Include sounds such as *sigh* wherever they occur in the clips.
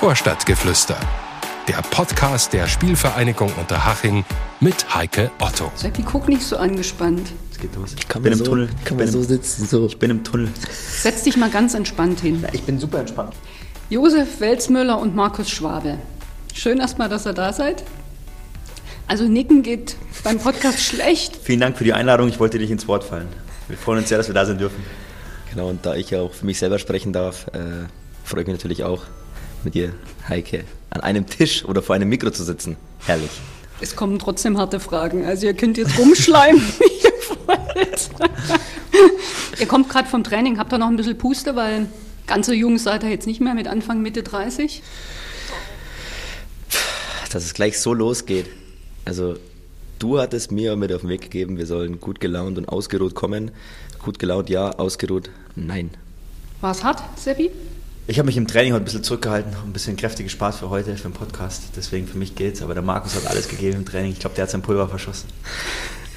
Vorstadtgeflüster. Der Podcast der Spielvereinigung Unterhaching mit Heike Otto. Seppi, guck nicht so angespannt. Es geht los. Ich Kann bin im so, Tunnel. Kann ich, man bin so im, sitzen, so. ich bin im Tunnel. Setz dich mal ganz entspannt hin. Ich bin super entspannt. Josef Welzmüller und Markus Schwabe. Schön erstmal, dass ihr da seid. Also Nicken geht beim Podcast schlecht. Vielen Dank für die Einladung. Ich wollte dich ins Wort fallen. Wir freuen uns sehr, dass wir da sein dürfen. Genau, und da ich ja auch für mich selber sprechen darf, äh, freue ich mich natürlich auch, mit dir, Heike, an einem Tisch oder vor einem Mikro zu sitzen. Herrlich. Es kommen trotzdem harte Fragen. Also ihr könnt jetzt rumschleimen, *laughs* wie ihr wollt. ihr kommt gerade vom Training, habt ihr noch ein bisschen Puste, weil ganz so jung seid ihr jetzt nicht mehr mit Anfang, Mitte 30. Dass es gleich so losgeht. Also, du hattest mir mit auf den Weg gegeben, wir sollen gut gelaunt und ausgeruht kommen. Gut gelaunt, ja, ausgeruht, nein. War es hart, Seppi? Ich habe mich im Training heute ein bisschen zurückgehalten, ein bisschen kräftige Spaß für heute, für den Podcast. Deswegen für mich geht's. Aber der Markus hat alles gegeben im Training. Ich glaube, der hat sein Pulver verschossen.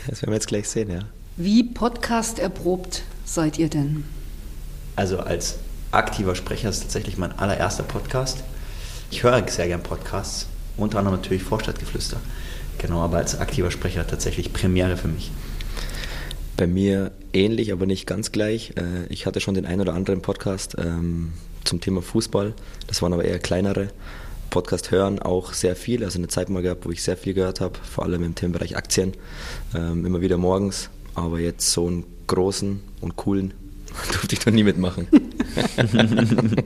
Das werden wir jetzt gleich sehen, ja. Wie Podcast erprobt seid ihr denn? Also als aktiver Sprecher ist es tatsächlich mein allererster Podcast. Ich höre sehr gern Podcasts, unter anderem natürlich Vorstadtgeflüster. Genau, aber als aktiver Sprecher tatsächlich Premiere für mich. Bei mir ähnlich, aber nicht ganz gleich. Äh, Ich hatte schon den einen oder anderen Podcast ähm, zum Thema Fußball. Das waren aber eher kleinere. Podcast hören auch sehr viel. Also eine Zeit mal gehabt, wo ich sehr viel gehört habe, vor allem im Themenbereich Aktien. Ähm, Immer wieder morgens. Aber jetzt so einen großen und coolen *laughs* durfte ich noch nie mitmachen. *laughs*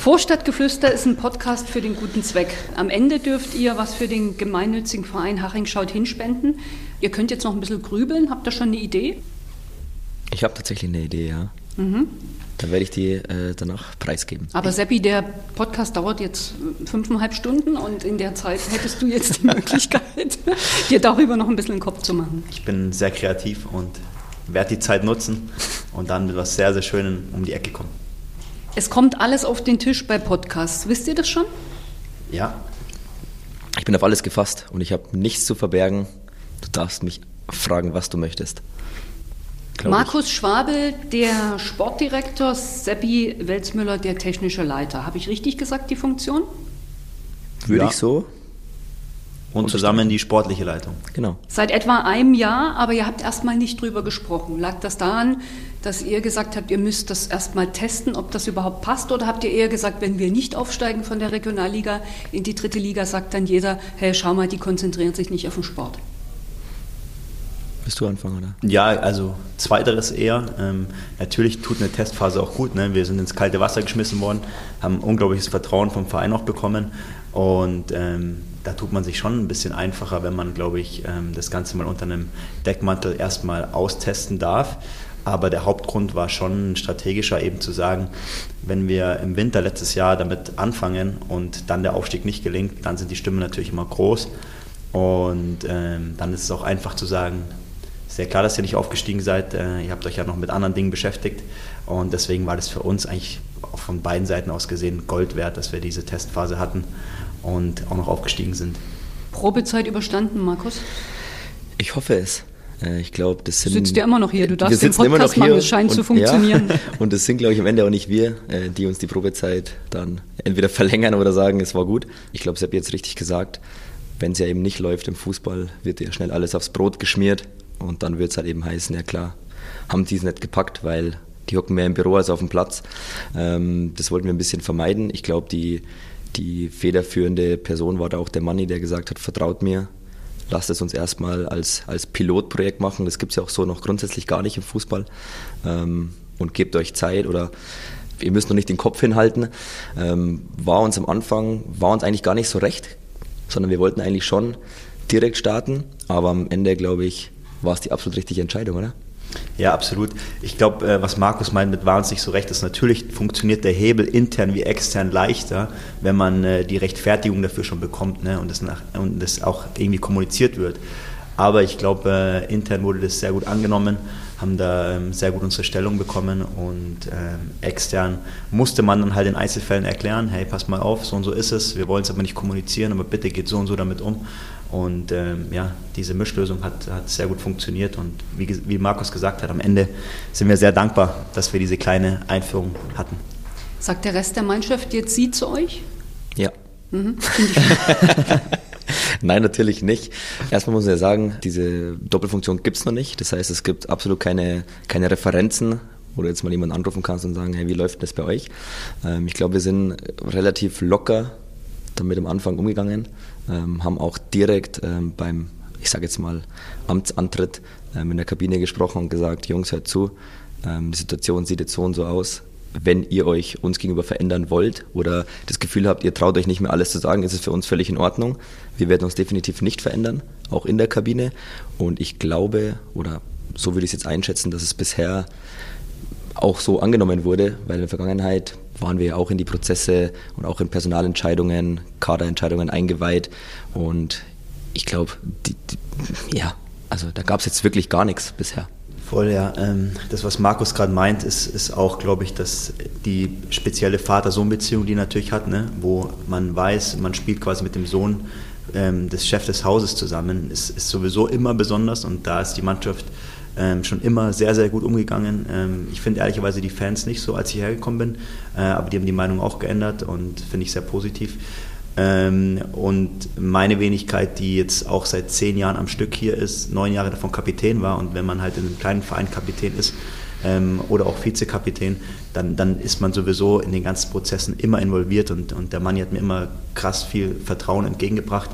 Vorstadtgeflüster ist ein Podcast für den guten Zweck. Am Ende dürft ihr was für den gemeinnützigen Verein Haching schaut hinspenden. Ihr könnt jetzt noch ein bisschen grübeln. Habt ihr schon eine Idee? Ich habe tatsächlich eine Idee, ja. Dann werde ich die äh, danach preisgeben. Aber Seppi, der Podcast dauert jetzt fünfeinhalb Stunden und in der Zeit hättest du jetzt die *laughs* Möglichkeit, dir darüber noch ein bisschen den Kopf zu machen. Ich bin sehr kreativ und werde die Zeit nutzen und dann mit was sehr, sehr Schönem um die Ecke kommen. Es kommt alles auf den Tisch bei Podcasts. Wisst ihr das schon? Ja, Ich bin auf alles gefasst und ich habe nichts zu verbergen. Du darfst mich fragen, was du möchtest. Markus Schwabel, der Sportdirektor, Seppi Welzmüller, der technische Leiter. Habe ich richtig gesagt, die Funktion? Ich. Würde Ja. ich so? und zusammen die sportliche Leitung. Genau. Seit etwa einem Jahr, aber ihr habt erstmal nicht drüber gesprochen. Lag das daran, dass ihr gesagt habt, ihr müsst das erstmal testen, ob das überhaupt passt? Oder habt ihr eher gesagt, wenn wir nicht aufsteigen von der Regionalliga in die dritte Liga, sagt dann jeder, hey, schau mal, die konzentrieren sich nicht auf den Sport? Willst du anfangen, oder? Ja, also zweiteres eher. Ähm, natürlich tut eine Testphase auch gut. Ne? Wir sind ins kalte Wasser geschmissen worden, haben unglaubliches Vertrauen vom Verein auch bekommen. Und ähm, da tut man sich schon ein bisschen einfacher, wenn man, glaube ich, ähm, das Ganze mal unter einem Deckmantel erstmal austesten darf. Aber der Hauptgrund war schon strategischer, eben zu sagen, wenn wir im Winter letztes Jahr damit anfangen und dann der Aufstieg nicht gelingt, dann sind die Stimmen natürlich immer groß. Und ähm, dann ist es auch einfach zu sagen, sehr klar, dass ihr nicht aufgestiegen seid. Äh, Ihr habt euch ja noch mit anderen Dingen beschäftigt. Und deswegen war das für uns eigentlich auch von beiden Seiten aus gesehen Gold wert, dass wir diese Testphase hatten und auch noch aufgestiegen sind. Probezeit überstanden, Markus? Ich hoffe es. Äh, Ich glaube, das Du sind. sitzt ja immer noch hier, du darfst den Podcast noch hier machen, es scheint und, zu funktionieren. Ja, *laughs* und es sind, glaube ich, am Ende auch nicht wir, äh, die uns die Probezeit dann entweder verlängern oder sagen, es war gut. Ich glaube, es habt jetzt richtig gesagt. Wenn es ja eben nicht läuft im Fußball, wird ja schnell alles aufs Brot geschmiert. Und dann wird es halt eben heißen, ja klar, haben die es nicht gepackt, weil die hocken mehr im Büro als auf dem Platz. Ähm, das wollten wir ein bisschen vermeiden. Ich glaube, die, die federführende Person war da auch der Manni, der gesagt hat, vertraut mir, lasst es uns erstmal als, als Pilotprojekt machen. Das gibt es ja auch so noch grundsätzlich gar nicht im Fußball. Ähm, und gebt euch Zeit oder ihr müsst noch nicht den Kopf hinhalten. Ähm, war uns am Anfang, war uns eigentlich gar nicht so recht, sondern wir wollten eigentlich schon direkt starten. Aber am Ende, glaube ich, war es die absolut richtige Entscheidung, oder? Ja, absolut. Ich glaube, äh, was Markus meint mit nicht so recht, ist natürlich funktioniert der Hebel intern wie extern leichter, wenn man äh, die Rechtfertigung dafür schon bekommt ne? und, das nach, und das auch irgendwie kommuniziert wird. Aber ich glaube, äh, intern wurde das sehr gut angenommen, haben da ähm, sehr gut unsere Stellung bekommen und ähm, extern musste man dann halt in Einzelfällen erklären, hey, pass mal auf, so und so ist es, wir wollen es aber nicht kommunizieren, aber bitte geht so und so damit um. Und ähm, ja, diese Mischlösung hat, hat sehr gut funktioniert und wie, wie Markus gesagt hat, am Ende sind wir sehr dankbar, dass wir diese kleine Einführung hatten. Sagt der Rest der Mannschaft jetzt Sie zu euch? Ja. Mhm, *laughs* *laughs* Nein, natürlich nicht. Erstmal muss ich ja sagen, diese Doppelfunktion gibt es noch nicht. Das heißt, es gibt absolut keine, keine Referenzen, wo du jetzt mal jemanden anrufen kannst und sagen, hey, wie läuft das bei euch? Ähm, ich glaube, wir sind relativ locker damit am Anfang umgegangen, ähm, haben auch direkt ähm, beim, ich sage jetzt mal, Amtsantritt in der Kabine gesprochen und gesagt, Jungs, hört zu, die Situation sieht jetzt so und so aus. Wenn ihr euch uns gegenüber verändern wollt oder das Gefühl habt, ihr traut euch nicht mehr alles zu sagen, ist es für uns völlig in Ordnung. Wir werden uns definitiv nicht verändern, auch in der Kabine. Und ich glaube, oder so würde ich es jetzt einschätzen, dass es bisher auch so angenommen wurde, weil in der Vergangenheit waren wir ja auch in die Prozesse und auch in Personalentscheidungen, Kaderentscheidungen eingeweiht. Und ich glaube, ja, also da gab es jetzt wirklich gar nichts bisher. Voll, ja. Ähm, das, was Markus gerade meint, ist, ist auch, glaube ich, dass die spezielle Vater-Sohn-Beziehung, die natürlich hat, ne, wo man weiß, man spielt quasi mit dem Sohn ähm, des Chefs des Hauses zusammen, ist, ist sowieso immer besonders und da ist die Mannschaft ähm, schon immer sehr, sehr gut umgegangen. Ähm, ich finde ehrlicherweise die Fans nicht so, als ich hergekommen bin, äh, aber die haben die Meinung auch geändert und finde ich sehr positiv. Ähm, und meine Wenigkeit, die jetzt auch seit zehn Jahren am Stück hier ist, neun Jahre davon Kapitän war und wenn man halt in einem kleinen Verein Kapitän ist, ähm, oder auch Vizekapitän, dann, dann ist man sowieso in den ganzen Prozessen immer involviert und, und der Mann hat mir immer krass viel Vertrauen entgegengebracht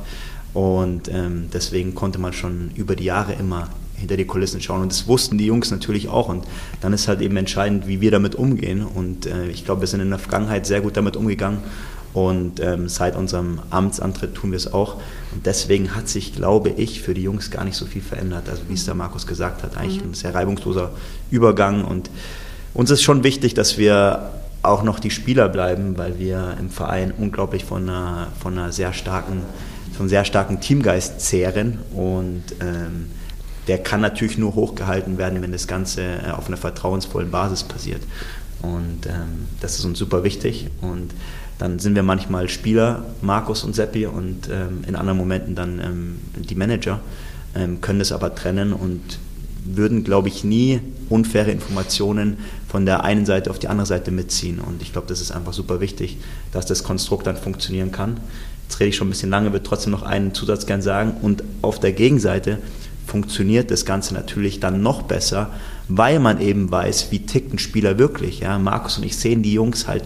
und ähm, deswegen konnte man schon über die Jahre immer hinter die Kulissen schauen. Und das wussten die Jungs natürlich auch. Und dann ist halt eben entscheidend, wie wir damit umgehen. Und äh, ich glaube, wir sind in der Vergangenheit sehr gut damit umgegangen. Und ähm, seit unserem Amtsantritt tun wir es auch. Und deswegen hat sich, glaube ich, für die Jungs gar nicht so viel verändert. Also wie es der Markus gesagt hat, eigentlich mhm. ein sehr reibungsloser Übergang. Und uns ist schon wichtig, dass wir auch noch die Spieler bleiben, weil wir im Verein unglaublich von einer, von einer sehr starken, von sehr starken Teamgeist zehren. Und ähm, der kann natürlich nur hochgehalten werden, wenn das Ganze äh, auf einer vertrauensvollen Basis passiert. Und ähm, das ist uns super wichtig. Und dann sind wir manchmal Spieler, Markus und Seppi, und ähm, in anderen Momenten dann ähm, die Manager, ähm, können das aber trennen und würden, glaube ich, nie unfaire Informationen von der einen Seite auf die andere Seite mitziehen. Und ich glaube, das ist einfach super wichtig, dass das Konstrukt dann funktionieren kann. Jetzt rede ich schon ein bisschen lange, würde trotzdem noch einen Zusatz gern sagen. Und auf der Gegenseite funktioniert das Ganze natürlich dann noch besser, weil man eben weiß, wie tickt ein Spieler wirklich. Ja? Markus und ich sehen die Jungs halt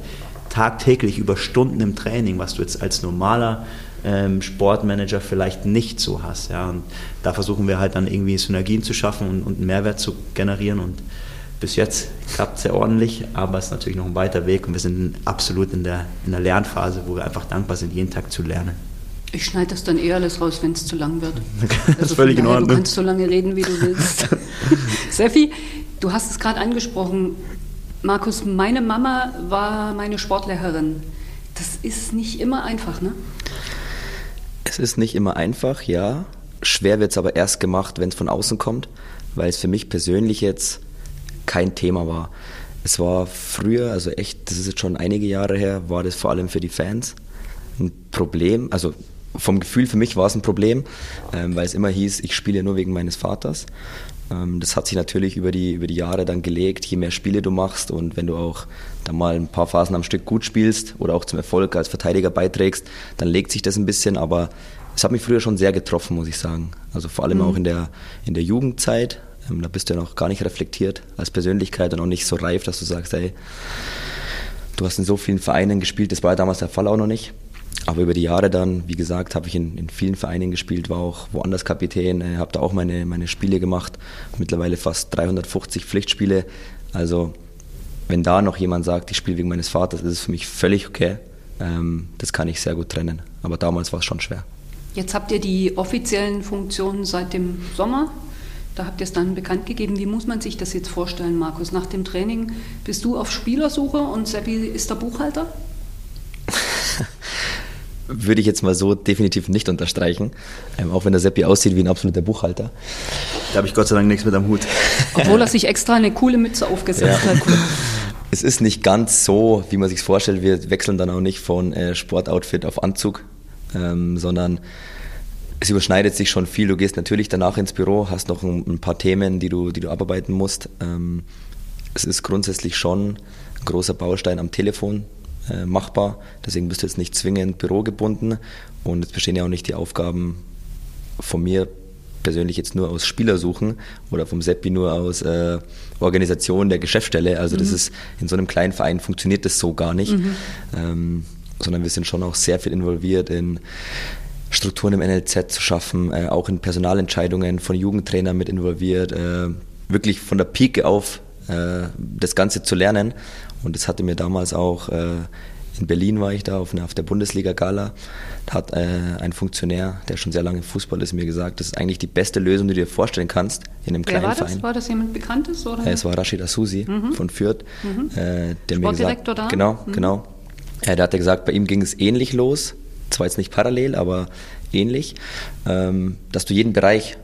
tagtäglich über Stunden im Training, was du jetzt als normaler ähm, Sportmanager vielleicht nicht so hast. Ja? Und da versuchen wir halt dann irgendwie Synergien zu schaffen und, und einen Mehrwert zu generieren. Und bis jetzt klappt es sehr ordentlich, aber es ist natürlich noch ein weiter Weg und wir sind absolut in der, in der Lernphase, wo wir einfach dankbar sind, jeden Tag zu lernen. Ich schneide das dann eh alles raus, wenn es zu lang wird. *laughs* das also ist völlig in Ordnung. Du kannst so lange reden, wie du willst. *laughs* Seffi, du hast es gerade angesprochen. Markus, meine Mama war meine Sportlehrerin. Das ist nicht immer einfach, ne? Es ist nicht immer einfach, ja. Schwer wird es aber erst gemacht, wenn es von außen kommt, weil es für mich persönlich jetzt kein Thema war. Es war früher, also echt, das ist jetzt schon einige Jahre her, war das vor allem für die Fans ein Problem. Also vom Gefühl für mich war es ein Problem, ähm, weil es immer hieß, ich spiele nur wegen meines Vaters. Ähm, das hat sich natürlich über die, über die Jahre dann gelegt, je mehr Spiele du machst und wenn du auch dann mal ein paar Phasen am Stück gut spielst oder auch zum Erfolg als Verteidiger beiträgst, dann legt sich das ein bisschen, aber es hat mich früher schon sehr getroffen, muss ich sagen. Also vor allem mhm. auch in der, in der Jugendzeit, ähm, da bist du ja noch gar nicht reflektiert als Persönlichkeit und auch nicht so reif, dass du sagst, hey, du hast in so vielen Vereinen gespielt, das war ja damals der Fall auch noch nicht. Aber über die Jahre dann, wie gesagt, habe ich in, in, vielen Vereinen gespielt, war auch woanders Kapitän, äh, habe da auch meine, meine Spiele gemacht, mittlerweile fast 350 Pflichtspiele. Also wenn da noch jemand sagt, ich spiele wegen meines Vaters, ist es für mich völlig okay. Ähm, das kann ich sehr gut trennen. Aber damals war es schon schwer. Jetzt habt ihr die offiziellen Funktionen seit dem Sommer. Da habt ihr es dann bekannt gegeben. Wie muss man sich das jetzt vorstellen, Markus? Nach dem Training bist du auf Spielersuche und Seppi ist der Buchhalter? *laughs* würde ich jetzt mal so definitiv nicht unterstreichen. Ähm, auch wenn der Seppi aussieht wie ein absoluter Buchhalter. Da habe ich Gott sei Dank nichts mit am Hut. Obwohl er sich extra eine coole Mütze aufgesetzt ja. hat. *laughs* Es ist nicht ganz so, wie man sich vorstellt. Wir wechseln dann auch nicht von äh, Sportoutfit auf Anzug, ähm, sondern es überschneidet sich schon viel. Du gehst natürlich danach ins Büro, hast noch ein, ein paar Themen, die du, die du abarbeiten musst. Ähm, es ist grundsätzlich schon ein großer Baustein am Telefon, äh, machbar. Deswegen bist du jetzt nicht zwingend bürogebunden und es bestehen ja auch nicht die Aufgaben von mir persönlich jetzt nur aus Spielersuchen oder vom Seppi nur aus äh, Organisation der Geschäftsstelle. Also mhm. das ist in so einem kleinen Verein funktioniert das so gar nicht, mhm. ähm, sondern wir sind schon auch sehr viel involviert in Strukturen im NLZ zu schaffen, äh, auch in Personalentscheidungen von Jugendtrainern mit involviert, äh, wirklich von der Pike auf das Ganze zu lernen. Und das hatte mir damals auch äh, in Berlin war ich da auf, der Bundesliga-Gala. Da hat äh, ein Funktionär, der schon sehr lange im Fußball ist, mir gesagt, das ist eigentlich die beste Lösung, die du dir vorstellen kannst in einem Wer kleinen war das? Verein. War das jemand Bekanntes? Oder? Äh, es war Rashid Asusi mhm. von Fürth. Mhm. Äh, der mir gesagt, da? Genau, mhm. genau. der hat gesagt, bei ihm ging es ähnlich los. Zwar jetzt nicht parallel, aber ähnlich, ähm, dass du jeden Bereich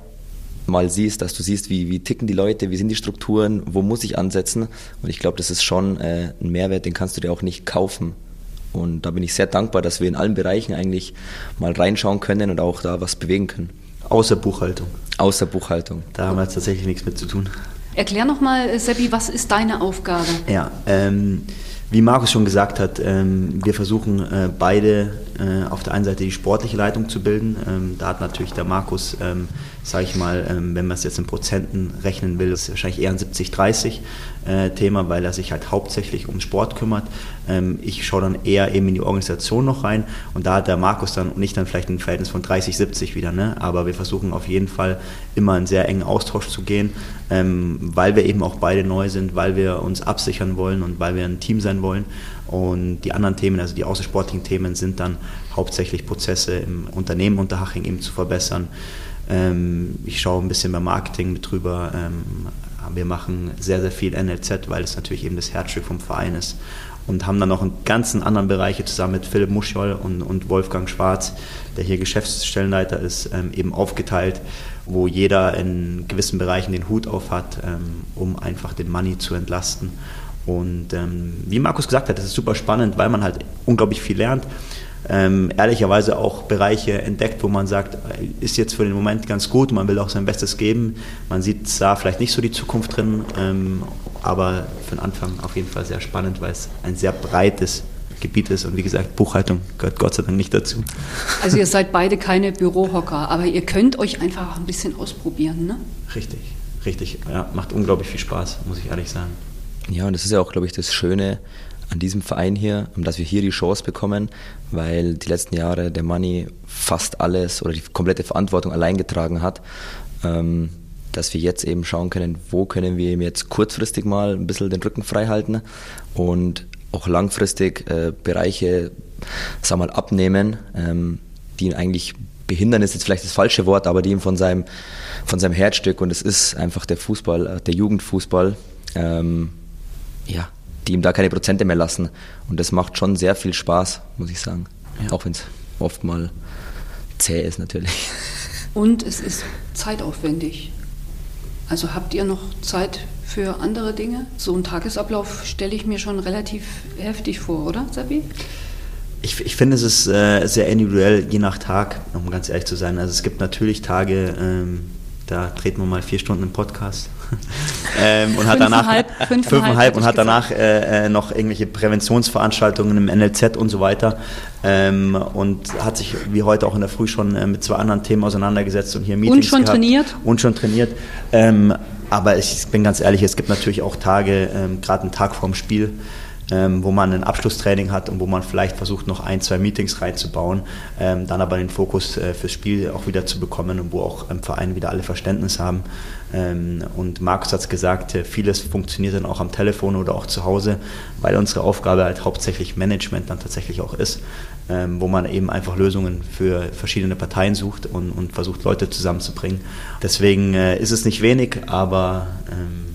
mal siehst, dass du siehst, wie, wie ticken die Leute, wie sind die Strukturen, wo muss ich ansetzen. Und ich glaube, das ist schon äh, ein Mehrwert, den kannst du dir auch nicht kaufen. Und da bin ich sehr dankbar, dass wir in allen Bereichen eigentlich mal reinschauen können und auch da was bewegen können. Außer Buchhaltung. Außer Buchhaltung. Da haben wir jetzt tatsächlich nichts mit zu tun. Erklär nochmal, Seppi, was ist deine Aufgabe? Ja, ähm, wie Markus schon gesagt hat, ähm, wir versuchen äh, beide äh, auf der einen Seite die sportliche Leitung zu bilden. Ähm, da hat natürlich der Markus, ähm, sage ich mal, ähm, wenn man es jetzt in Prozenten rechnen will, ist wahrscheinlich eher ein 70-30 äh, weil er sich halt hauptsächlich um Sport kümmert. Ähm, ich schaue dann eher eben in die Organisation noch rein und da hat der Markus dann nicht dann vielleicht ein Verhältnis von 30-70 wieder, ne? aber wir versuchen auf jeden Fall immer einen sehr engen Austausch zu gehen, ähm, weil wir eben auch beide neu sind, weil wir uns absichern wollen und weil wir ein Team sein wollen. Und die anderen Themen, also die außersportlichen Themen, sind dann hauptsächlich Prozesse im Unternehmen Unterhaching eben zu verbessern. Ähm, ich schaue ein bisschen beim Marketing mit drüber. Ähm, wir machen sehr, sehr viel NLZ, weil es natürlich eben das Herzstück vom Verein ist. Und haben dann noch einen ganzen anderen Bereich zusammen mit Philipp Muschol und, und Wolfgang Schwarz, der hier Geschäftsstellenleiter ist, ähm, eben aufgeteilt, wo jeder in gewissen Bereichen den Hut auf hat, um einfach den Money zu entlasten. Und wie Markus gesagt hat, das ist super spannend, weil man halt unglaublich viel lernt ähm, ehrlicherweise auch Bereiche entdeckt, wo man sagt, ist jetzt für den Moment ganz gut, man will auch sein Bestes geben. Man sieht da vielleicht nicht so die Zukunft drin, ähm, aber für den Anfang auf jeden Fall sehr spannend, weil es ein sehr breites Gebiet ist und wie gesagt, Buchhaltung gehört Gott sei Dank nicht dazu. Also ihr seid beide keine Bürohocker, aber ihr könnt euch einfach ein bisschen ausprobieren, ne? Richtig, richtig. Ja, macht unglaublich viel Spaß, muss ich ehrlich sagen. Ja, und das ist ja auch, glaube ich, das Schöne an diesem Verein hier, dass wir hier die Chance bekommen, weil die letzten Jahre der Money fast alles oder die komplette Verantwortung allein getragen hat. Ähm, dass wir jetzt eben schauen können, wo können wir ihm jetzt kurzfristig mal ein bisschen den Rücken frei halten und auch langfristig äh, Bereiche sag mal, abnehmen, ähm, die ihn eigentlich behindern, ist jetzt vielleicht das falsche Wort, aber die ihm von seinem, von seinem Herzstück, und es ist einfach der Fußball, äh, der Jugendfußball, ähm, ja, die ihm da keine Prozente mehr lassen. Und das macht schon sehr viel Spaß, muss ich sagen. Ja. Auch wenn es oft mal zäh ist natürlich. Und es ist zeitaufwendig. Also habt ihr noch Zeit für andere Dinge? So einen Tagesablauf stelle ich mir schon relativ heftig vor, oder, Sabi? Ich, ich finde, es ist äh, sehr individuell, je nach Tag, um ganz ehrlich zu sein. Also es gibt natürlich Tage, ähm, da treten wir mal vier Stunden im Podcast ähm, und hat danach fünfeinhalb, fünfeinhalb und hat danach äh, äh, noch irgendwelche Präventionsveranstaltungen im NLZ und so weiter ähm, und hat sich wie heute auch in der Früh schon äh, mit zwei anderen Themen auseinandergesetzt und hier Meetings und schon gehabt. trainiert und schon trainiert. Ähm, aber ich bin ganz ehrlich, es gibt natürlich auch Tage, ähm, gerade einen Tag vorm Spiel, ähm, wo man ein Abschlusstraining hat und wo man vielleicht versucht, noch ein, zwei Meetings reinzubauen, ähm, dann aber den Fokus äh, fürs Spiel auch wieder zu bekommen und wo auch im Verein wieder alle Verständnis haben. Ähm, und Markus hat es gesagt, äh, vieles funktioniert dann auch am Telefon oder auch zu Hause, weil unsere Aufgabe halt hauptsächlich Management dann tatsächlich auch ist, ähm, wo man eben einfach Lösungen für verschiedene Parteien sucht und, und versucht, Leute zusammenzubringen. Deswegen äh, ist es nicht wenig, aber ähm,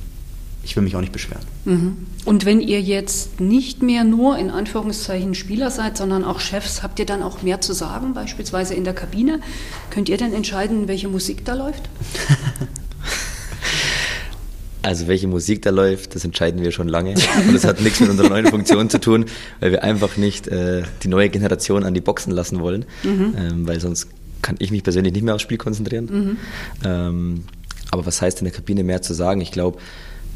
ich will mich auch nicht beschweren. Mhm. Und wenn ihr jetzt nicht mehr nur in Anführungszeichen Spieler seid, sondern auch Chefs, habt ihr dann auch mehr zu sagen, beispielsweise in der Kabine? Könnt ihr denn entscheiden, welche Musik da läuft? *laughs* Also welche Musik da läuft, das entscheiden wir schon lange. Und das hat nichts mit unserer neuen Funktion zu tun, weil wir einfach nicht äh, die neue Generation an die Boxen lassen wollen, mhm. ähm, weil sonst kann ich mich persönlich nicht mehr aufs Spiel konzentrieren. Mhm. Ähm, aber was heißt in der Kabine mehr zu sagen? Ich glaube,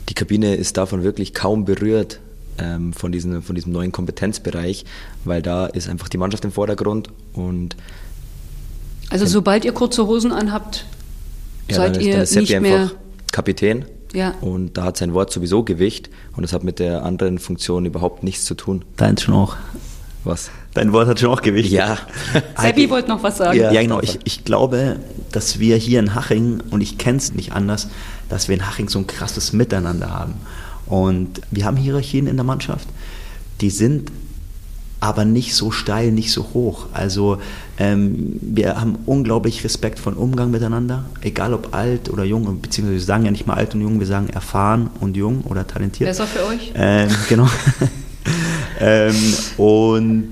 die Kabine ist davon wirklich kaum berührt, ähm, von, diesem, von diesem neuen Kompetenzbereich, weil da ist einfach die Mannschaft im Vordergrund und also sobald ihr kurze Hosen anhabt, ja, seid ist, ihr ist nicht mehr Kapitän. Ja. Und da hat sein Wort sowieso Gewicht und das hat mit der anderen Funktion überhaupt nichts zu tun. Deins schon auch. Was? Dein Wort hat schon auch Gewicht. Ja. Seppi wollte noch was sagen. Ja, ja genau. Ich, ich glaube, dass wir hier in Haching, und ich kenne es nicht anders, dass wir in Haching so ein krasses Miteinander haben. Und wir haben Hierarchien in der Mannschaft, die sind aber nicht so steil, nicht so hoch. Also ähm, wir haben unglaublich Respekt von Umgang miteinander, egal ob alt oder jung, beziehungsweise wir sagen ja nicht mal alt und jung, wir sagen erfahren und jung oder talentiert. Besser für euch. Ähm, genau. *laughs* ähm, und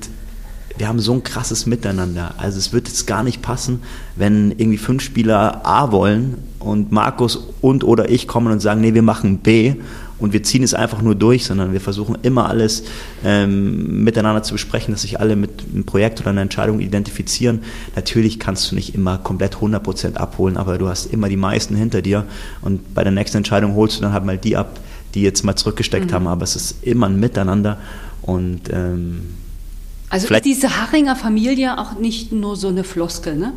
wir haben so ein krasses Miteinander. Also es wird jetzt gar nicht passen, wenn irgendwie fünf Spieler A wollen und Markus und oder ich kommen und sagen, nee, wir machen B und wir ziehen es einfach nur durch, sondern wir versuchen immer alles ähm, miteinander zu besprechen, dass sich alle mit einem Projekt oder einer Entscheidung identifizieren. Natürlich kannst du nicht immer komplett 100% abholen, aber du hast immer die meisten hinter dir und bei der nächsten Entscheidung holst du dann halt mal die ab, die jetzt mal zurückgesteckt mhm. haben, aber es ist immer ein Miteinander und ähm, also ist diese Haringer Familie auch nicht nur so eine Floskel, ne?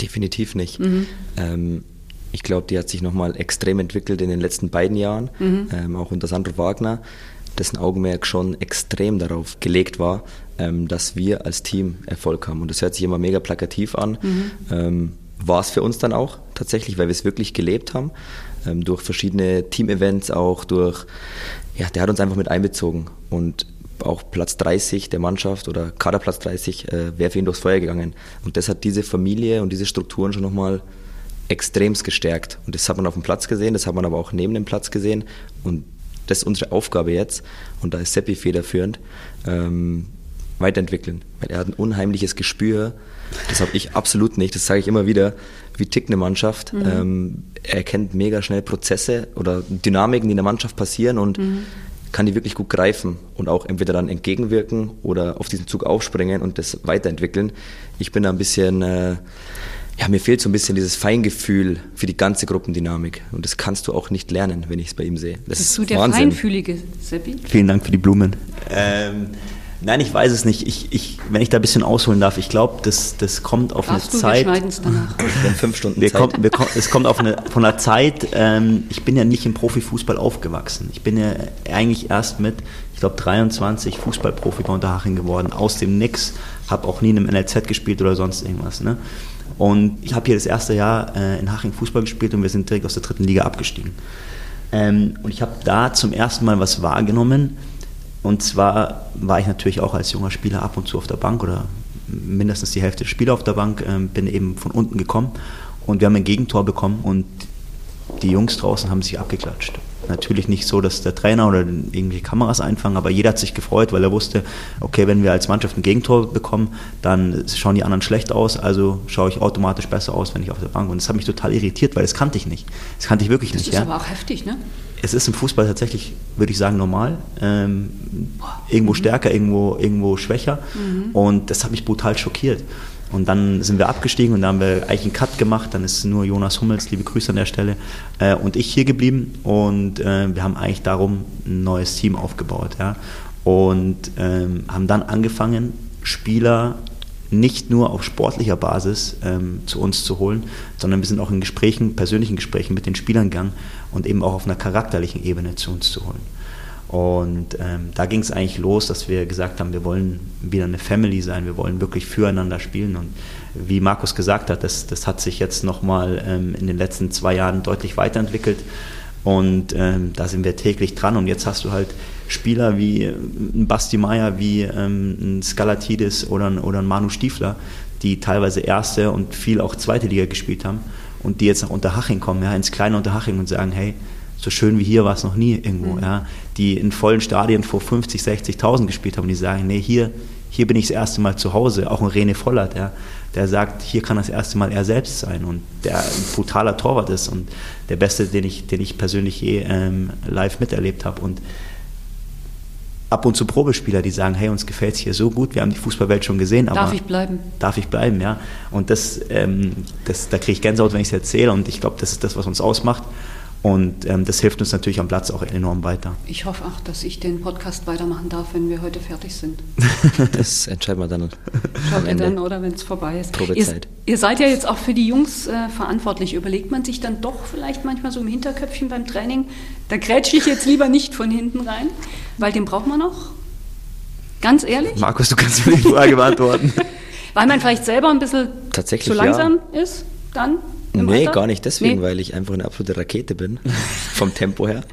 Definitiv nicht. Mhm. Ähm, ich glaube, die hat sich nochmal extrem entwickelt in den letzten beiden Jahren, mhm. ähm, auch unter Sandro Wagner, dessen Augenmerk schon extrem darauf gelegt war, ähm, dass wir als Team Erfolg haben. Und das hört sich immer mega plakativ an. Mhm. Ähm, war es für uns dann auch tatsächlich, weil wir es wirklich gelebt haben, ähm, durch verschiedene Team-Events auch, durch, ja, der hat uns einfach mit einbezogen. Und auch Platz 30 der Mannschaft oder Kaderplatz 30 äh, wäre für ihn durchs Feuer gegangen. Und das hat diese Familie und diese Strukturen schon nochmal extremst gestärkt. Und das hat man auf dem Platz gesehen, das hat man aber auch neben dem Platz gesehen. Und das ist unsere Aufgabe jetzt. Und da ist Seppi federführend. Ähm, weiterentwickeln. Weil er hat ein unheimliches Gespür. Das habe ich absolut nicht. Das sage ich immer wieder. Wie tickt eine Mannschaft? Mhm. Ähm, er kennt mega schnell Prozesse oder Dynamiken, die in der Mannschaft passieren und mhm. kann die wirklich gut greifen und auch entweder dann entgegenwirken oder auf diesen Zug aufspringen und das weiterentwickeln. Ich bin da ein bisschen äh, ja, mir fehlt so ein bisschen dieses Feingefühl für die ganze Gruppendynamik. Und das kannst du auch nicht lernen, wenn ich es bei ihm sehe. Das Bist ist du der Wahnsinn. Feinfühlige, Seppi? Vielen Dank für die Blumen. Ähm, nein, ich weiß es nicht. Ich, ich, wenn ich da ein bisschen ausholen darf, ich glaube, das, das kommt auf Darfst eine du, Zeit. Wir es danach. *laughs* Wir haben fünf Stunden wir Zeit. Kommt, wir kommt, es kommt auf eine, von einer Zeit, ähm, ich bin ja nicht im Profifußball aufgewachsen. Ich bin ja eigentlich erst mit, ich glaube, 23 Fußballprofi bei Unterhaching geworden, aus dem Nix. Habe auch nie in einem NLZ gespielt oder sonst irgendwas. Ne? Und ich habe hier das erste Jahr äh, in Haching Fußball gespielt und wir sind direkt aus der dritten Liga abgestiegen. Ähm, und ich habe da zum ersten Mal was wahrgenommen. Und zwar war ich natürlich auch als junger Spieler ab und zu auf der Bank oder mindestens die Hälfte der Spieler auf der Bank, ähm, bin eben von unten gekommen und wir haben ein Gegentor bekommen und die Jungs draußen haben sich abgeklatscht natürlich nicht so, dass der Trainer oder irgendwie Kameras einfangen, aber jeder hat sich gefreut, weil er wusste, okay, wenn wir als Mannschaft ein Gegentor bekommen, dann schauen die anderen schlecht aus, also schaue ich automatisch besser aus, wenn ich auf der Bank bin. Und das hat mich total irritiert, weil das kannte ich nicht. Das kannte ich wirklich das nicht. Das ist ja. aber auch heftig, ne? Es ist im Fußball tatsächlich, würde ich sagen, normal. Ähm, irgendwo mhm. stärker, irgendwo, irgendwo schwächer. Mhm. Und das hat mich brutal schockiert. Und dann sind wir abgestiegen und da haben wir eigentlich einen Cut gemacht. Dann ist nur Jonas Hummels, liebe Grüße an der Stelle, äh, und ich hier geblieben. Und äh, wir haben eigentlich darum ein neues Team aufgebaut. Ja? Und ähm, haben dann angefangen, Spieler nicht nur auf sportlicher Basis ähm, zu uns zu holen, sondern wir sind auch in Gesprächen, persönlichen Gesprächen mit den Spielern gegangen und eben auch auf einer charakterlichen Ebene zu uns zu holen. Und ähm, da ging es eigentlich los, dass wir gesagt haben, wir wollen wieder eine Family sein, wir wollen wirklich füreinander spielen. Und wie Markus gesagt hat, das, das hat sich jetzt nochmal ähm, in den letzten zwei Jahren deutlich weiterentwickelt. Und ähm, da sind wir täglich dran. Und jetzt hast du halt Spieler wie äh, ein Basti Meier, wie ähm, ein Skalatidis oder ein, oder ein Manu Stiefler, die teilweise erste und viel auch zweite Liga gespielt haben und die jetzt nach Unterhaching kommen, ja, ins kleine Unterhaching und sagen, hey, so schön wie hier war es noch nie irgendwo, mhm. ja, die in vollen Stadien vor 50, 60.000 gespielt haben, die sagen, nee, hier, hier bin ich das erste Mal zu Hause, auch ein René Vollert, ja, der sagt, hier kann das erste Mal er selbst sein und der ein brutaler Torwart ist und der Beste, den ich, den ich persönlich je ähm, live miterlebt habe und ab und zu Probespieler, die sagen, hey, uns gefällt es hier so gut, wir haben die Fußballwelt schon gesehen, aber darf ich bleiben? Darf ich bleiben, ja. Und das, ähm, das da kriege ich Gänsehaut, wenn ich es erzähle und ich glaube, das ist das, was uns ausmacht Und ähm, das hilft uns natürlich am Platz auch enorm weiter. Ich hoffe auch, dass ich den Podcast weitermachen darf, wenn wir heute fertig sind. *laughs* Das entscheiden wir dann. Schaut ihr dann, oder wenn es vorbei ist. Probezeit. Ihr, ihr, seid ja jetzt auch für die Jungs äh, verantwortlich. Überlegt man sich dann doch vielleicht manchmal so im Hinterköpfchen beim Training, da grätsche ich jetzt lieber nicht von hinten rein, weil den braucht man noch? Ganz ehrlich? Markus, du kannst mir die Frage beantworten. *laughs* weil man vielleicht selber ein bisschen Tatsächlich, zu langsam ja. ist dann? Im Nee, Alter? gar nicht deswegen, Nee. weil ich einfach eine absolute Rakete bin, *laughs* vom Tempo her.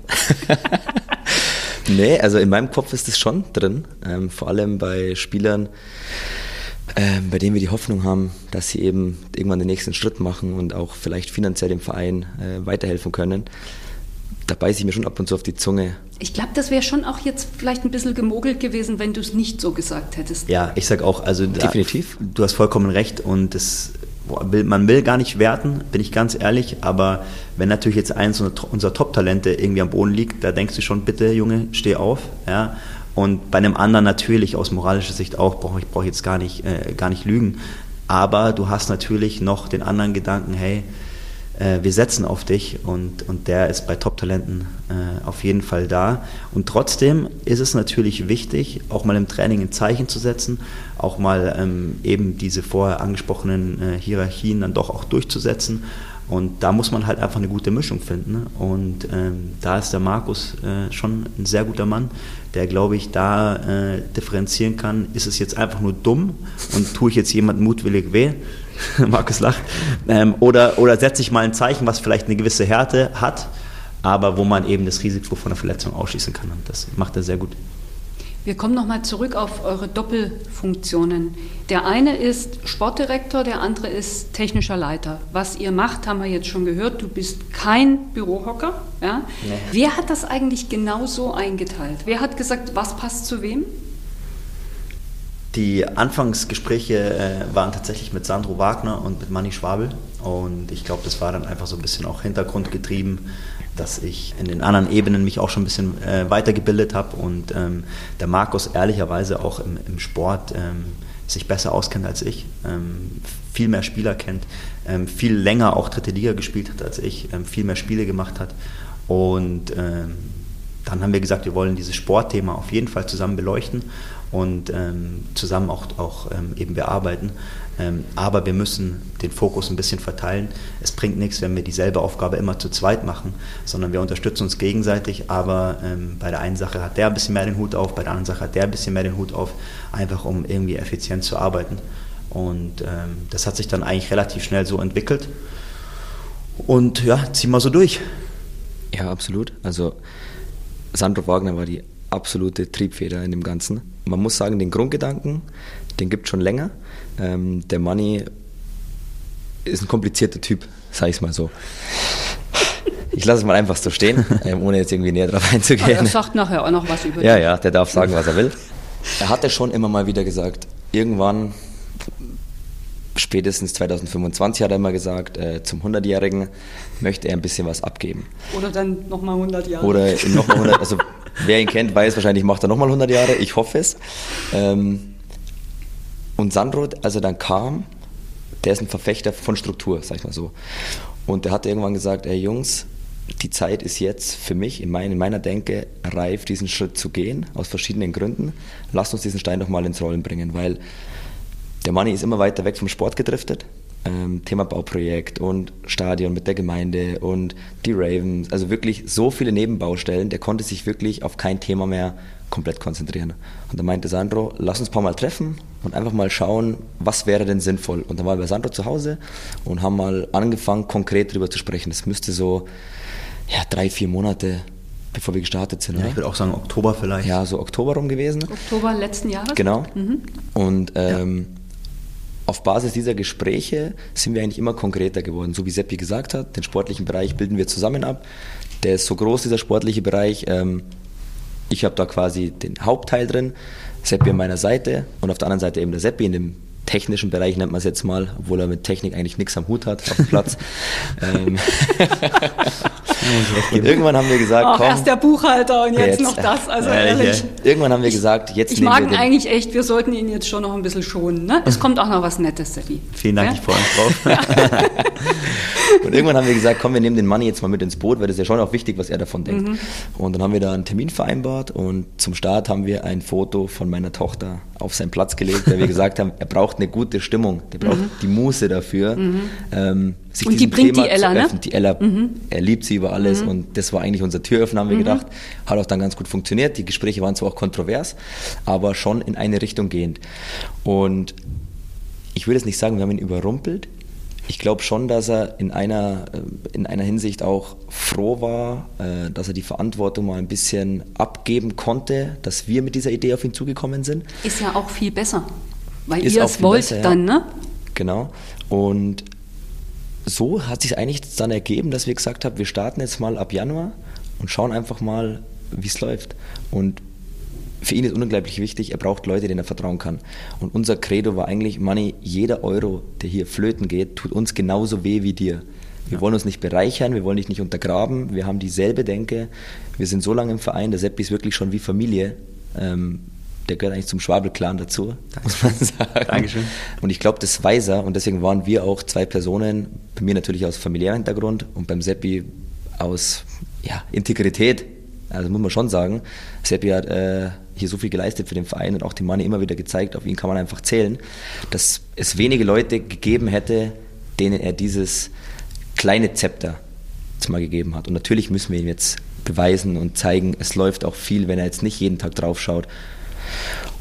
*laughs* nee, also in meinem Kopf ist es schon drin, ähm, vor allem bei Spielern, ähm, bei denen wir die Hoffnung haben, dass sie eben irgendwann den nächsten Schritt machen und auch vielleicht finanziell dem Verein äh, weiterhelfen können. Da beiße ich mir schon ab und zu auf die Zunge. Ich glaube, das wäre schon auch jetzt vielleicht ein bisschen gemogelt gewesen, wenn du es nicht so gesagt hättest. Ja, ich sag auch, also da- Definitiv. du hast vollkommen recht und will, man will gar nicht werten, bin ich ganz ehrlich, aber wenn natürlich jetzt eins unserer, Top-Talente irgendwie am Boden liegt, da denkst du schon, bitte Junge, steh auf, ja. Und bei einem anderen natürlich aus moralischer Sicht auch, brauche ich brauche jetzt gar nicht, äh, gar nicht lügen. Aber du hast natürlich noch den anderen Gedanken, hey, äh, wir setzen auf dich und, und der ist bei Top-Talenten äh, auf jeden Fall da. Und trotzdem ist es natürlich wichtig, auch mal im Training ein Zeichen zu setzen, auch mal ähm, eben diese vorher angesprochenen äh, Hierarchien dann doch auch durchzusetzen. Und da muss man halt einfach eine gute Mischung finden. Ne? Und ähm, da ist der Markus äh, schon ein sehr guter Mann, der, glaube ich, da äh, differenzieren kann, ist es jetzt einfach nur dumm und tue ich jetzt jemandem mutwillig weh? *laughs* Markus lacht. Ähm, oder, oder setze ich mal ein Zeichen, was vielleicht eine gewisse Härte hat, aber wo man eben das Risiko von einer Verletzung ausschließen kann. Und das macht er sehr gut. Wir kommen nochmal zurück auf eure Doppelfunktionen. Der eine ist Sportdirektor, der andere ist technischer Leiter. Was ihr macht, haben wir jetzt schon gehört. Du bist kein Bürohocker. Ja? Wer hat das eigentlich genau so eingeteilt? Wer hat gesagt, was passt zu wem? Die Anfangsgespräche äh, waren tatsächlich mit Sandro Wagner und mit Manni Schwabel. Und ich glaube, das war dann einfach so ein bisschen auch hintergrundgetrieben, dass ich in den anderen Ebenen mich auch schon ein bisschen äh, weitergebildet habe und ähm, der Markus ehrlicherweise auch im, im Sport ähm, sich besser auskennt als ich, ähm, viel mehr Spieler kennt, ähm, viel länger auch dritte Liga gespielt hat als ich, ähm, viel mehr Spiele gemacht hat. Und ähm, dann haben wir gesagt, wir wollen dieses Sportthema auf jeden Fall zusammen beleuchten und ähm, zusammen auch, auch ähm, eben bearbeiten. Ähm, aber wir müssen den Fokus ein bisschen verteilen. Es bringt nichts, wenn wir dieselbe Aufgabe immer zu zweit machen, sondern wir unterstützen uns gegenseitig. Aber ähm, bei der einen Sache hat der ein bisschen mehr den Hut auf, bei der anderen Sache hat der ein bisschen mehr den Hut auf, einfach um irgendwie effizient zu arbeiten. Und ähm, das hat sich dann eigentlich relativ schnell so entwickelt. Und ja, ziehen wir so durch. Ja, absolut. Also Sandro Wagner war die absolute Triebfeder in dem Ganzen. Man muss sagen, den Grundgedanken, den gibt es schon länger. Ähm, der Manni ist ein komplizierter Typ, sag ich mal so. Ich lasse es mal einfach so stehen, *laughs* ähm, ohne jetzt irgendwie näher drauf Aber einzugehen. er sagt nachher auch noch was über Ja, ja, der darf sagen, was er will. Er hatte schon immer mal wieder gesagt, irgendwann, spätestens 2025 hat er immer gesagt, äh, zum 100-Jährigen möchte er ein bisschen was abgeben. Oder dann nochmal 100 Jahre. Oder nochmal 100, also wer ihn kennt, weiß wahrscheinlich, macht er nochmal 100 Jahre, ich hoffe es. Ähm, und Sandro, als er dann kam, der ist ein Verfechter von Struktur, sag ich mal so. Und der hat irgendwann gesagt, ey Jungs, die Zeit ist jetzt für mich in, mein, in meiner Denke reif, diesen Schritt zu gehen, aus verschiedenen Gründen. Lasst uns diesen Stein doch mal ins Rollen bringen, weil der Manni ist immer weiter weg vom Sport gedriftet. Ähm, Thema Bauprojekt und Stadion mit der Gemeinde und die Ravens. Also wirklich so viele Nebenbaustellen. Der konnte sich wirklich auf kein Thema mehr komplett konzentrieren. Und da meinte Sandro, lass uns ein paar Mal treffen und einfach mal schauen, was wäre denn sinnvoll. Und dann waren wir bei Sandro zu Hause und haben mal angefangen, konkret darüber zu sprechen. Das müsste so ja, drei, vier Monate, bevor wir gestartet sind. Ja, oder? ich würde auch sagen Oktober vielleicht. ja, so Oktober rum gewesen. Oktober letzten Jahres? Genau. Mhm. Und ähm, auf Basis dieser Gespräche sind wir eigentlich immer konkreter geworden. So wie Seppi gesagt hat, den sportlichen Bereich bilden wir zusammen ab. Der ist so groß, dieser sportliche Bereich. Ähm, ich habe da quasi den Hauptteil drin, Seppi an meiner Seite und auf der anderen Seite eben der Seppi in dem technischen Bereich nennt man es jetzt mal, obwohl er mit Technik eigentlich nichts am Hut hat auf dem Platz. *laughs* ähm, *laughs* irgendwann haben wir gesagt, Ach, komm, erst der Buchhalter und jetzt, Jetzt, noch das. Also ehrlich, ehrlich. irgendwann haben wir gesagt, jetzt Ich nehmen mag wir ihn den, eigentlich echt, wir sollten ihn jetzt schon noch ein bisschen schonen. Ne? Es kommt auch noch was Nettes, Seppi. Vielen Dank, Ja? ich freue mich drauf. *laughs* *laughs* Und irgendwann haben wir gesagt, komm, wir nehmen den Manni jetzt mal mit ins Boot, weil das ist ja schon auch wichtig, was er davon denkt. Mhm. Und dann haben wir da einen Termin vereinbart und zum Start haben wir ein Foto von meiner Tochter auf seinen Platz gelegt, weil wir *laughs* gesagt haben, er braucht eine gute Stimmung, der braucht mhm. die Muße dafür. Mhm. Ähm, sich und die bringt Thema die Ella, ne? Die Ella, mhm. er liebt sie über alles mhm. und das war eigentlich unser Türöffner, haben wir mhm. gedacht. Hat auch dann ganz gut funktioniert. Die Gespräche waren zwar auch kontrovers, aber schon in eine Richtung gehend. Und ich würde es nicht sagen, wir haben ihn überrumpelt. Ich glaube schon, dass er in einer, äh, in einer Hinsicht auch froh war, äh, dass er die Verantwortung mal ein bisschen abgeben konnte, dass wir mit dieser Idee auf ihn zugekommen sind. Ist ja auch viel besser, weil Ist ihr es wollt besser, dann, ne? Genau. Und so hat sich eigentlich dann ergeben, dass wir gesagt haben, wir starten jetzt mal ab Januar und schauen einfach mal, wie es läuft. Und für ihn ist unglaublich wichtig, er braucht Leute, denen er vertrauen kann. Und unser Credo war eigentlich, Money, jeder Euro, der hier flöten geht, tut uns genauso weh wie dir. Wir ja. wollen uns nicht bereichern, wir wollen dich nicht untergraben, wir haben dieselbe Denke. Wir sind so lange im Verein, der Seppi ist wirklich schon wie Familie. Ähm, der gehört eigentlich zum Schwabel-Clan dazu, muss man *laughs* sagen. Dankeschön. Und ich glaube, das weiß er und deswegen waren wir auch zwei Personen, bei mir natürlich aus familiärem Hintergrund und beim Seppi aus ja, Integrität. Also muss man schon sagen, Seppi hat äh, hier so viel geleistet für den Verein und auch die Money immer wieder gezeigt, auf ihn kann man einfach zählen, dass es wenige Leute gegeben hätte, denen er dieses kleine Zepter jetzt mal gegeben hat. Und natürlich müssen wir ihm jetzt beweisen und zeigen, es läuft auch viel, wenn er jetzt nicht jeden Tag drauf schaut.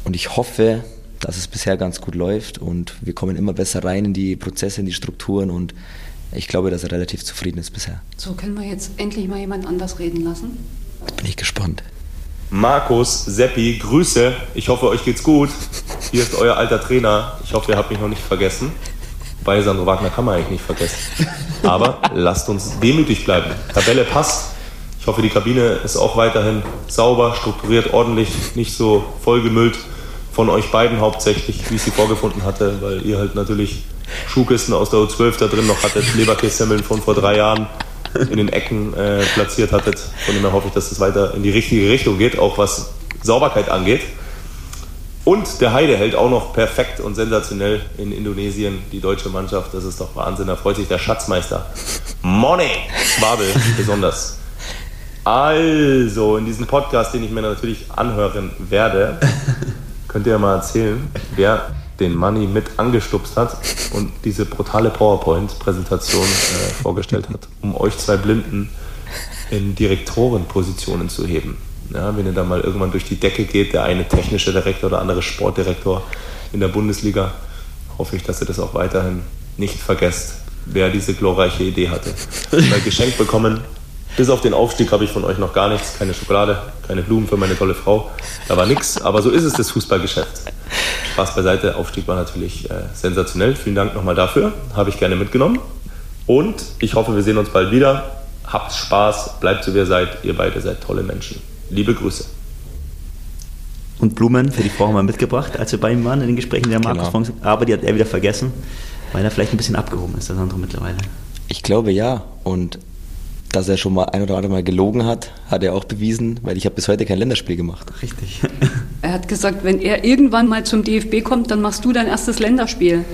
Und ich hoffe, dass es bisher ganz gut läuft und wir kommen immer besser rein in die Prozesse, in die Strukturen und ich glaube, dass er relativ zufrieden ist bisher. So, können wir jetzt endlich mal jemand anders reden lassen? Jetzt bin ich gespannt. Markus, Seppi, Grüße. Ich hoffe, euch geht's gut. Hier ist euer alter Trainer. Ich hoffe, ihr habt mich noch nicht vergessen. Bei Sandro Wagner kann man eigentlich nicht vergessen. Aber lasst uns demütig bleiben. Tabelle passt. Ich hoffe, die Kabine ist auch weiterhin sauber, strukturiert, ordentlich, nicht so vollgemüllt von euch beiden hauptsächlich, wie ich sie vorgefunden hatte, weil ihr halt natürlich Schuhkisten aus der U12 da drin noch hattet, Leberkässemmeln von vor drei Jahren in den Ecken äh, platziert hattet. Von dem her hoffe ich, dass es weiter in die richtige Richtung geht, auch was Sauberkeit angeht. Und der Heide hält auch noch perfekt und sensationell in Indonesien die deutsche Mannschaft. Das ist doch Wahnsinn. Da freut sich der Schatzmeister. Money! Babel besonders. Also, in diesem Podcast, den ich mir natürlich anhören werde, *laughs* könnt ihr mal erzählen, wer den Money mit angestupst hat und diese brutale PowerPoint-Präsentation äh, vorgestellt hat, um euch zwei Blinden in Direktorenpositionen zu heben. Ja, wenn ihr da mal irgendwann durch die Decke geht, der eine technische Direktor oder andere Sportdirektor in der Bundesliga, hoffe ich, dass ihr das auch weiterhin nicht vergesst, wer diese glorreiche Idee hatte. Mal geschenkt bekommen. Bis auf den Aufstieg habe ich von euch noch gar nichts. Keine Schokolade, keine Blumen für meine tolle Frau. Da war nichts, aber so ist es das Fußballgeschäft. Spaß beiseite, Aufstieg war natürlich äh, sensationell. Vielen Dank nochmal dafür, habe ich gerne mitgenommen. Und ich hoffe, wir sehen uns bald wieder. Habt Spaß, bleibt so wie ihr seid. Ihr beide seid tolle Menschen. Liebe Grüße. Und Blumen für die Frau haben wir mitgebracht, als wir bei ihm waren in den Gesprächen der Markus genau. Aber die hat er wieder vergessen, weil er vielleicht ein bisschen abgehoben ist, das andere mittlerweile. Ich glaube ja. Und dass er schon mal ein oder andere Mal gelogen hat, hat er auch bewiesen, weil ich habe bis heute kein Länderspiel gemacht. Richtig. *laughs* Er hat gesagt, wenn er irgendwann mal zum DFB kommt, dann machst du dein erstes Länderspiel.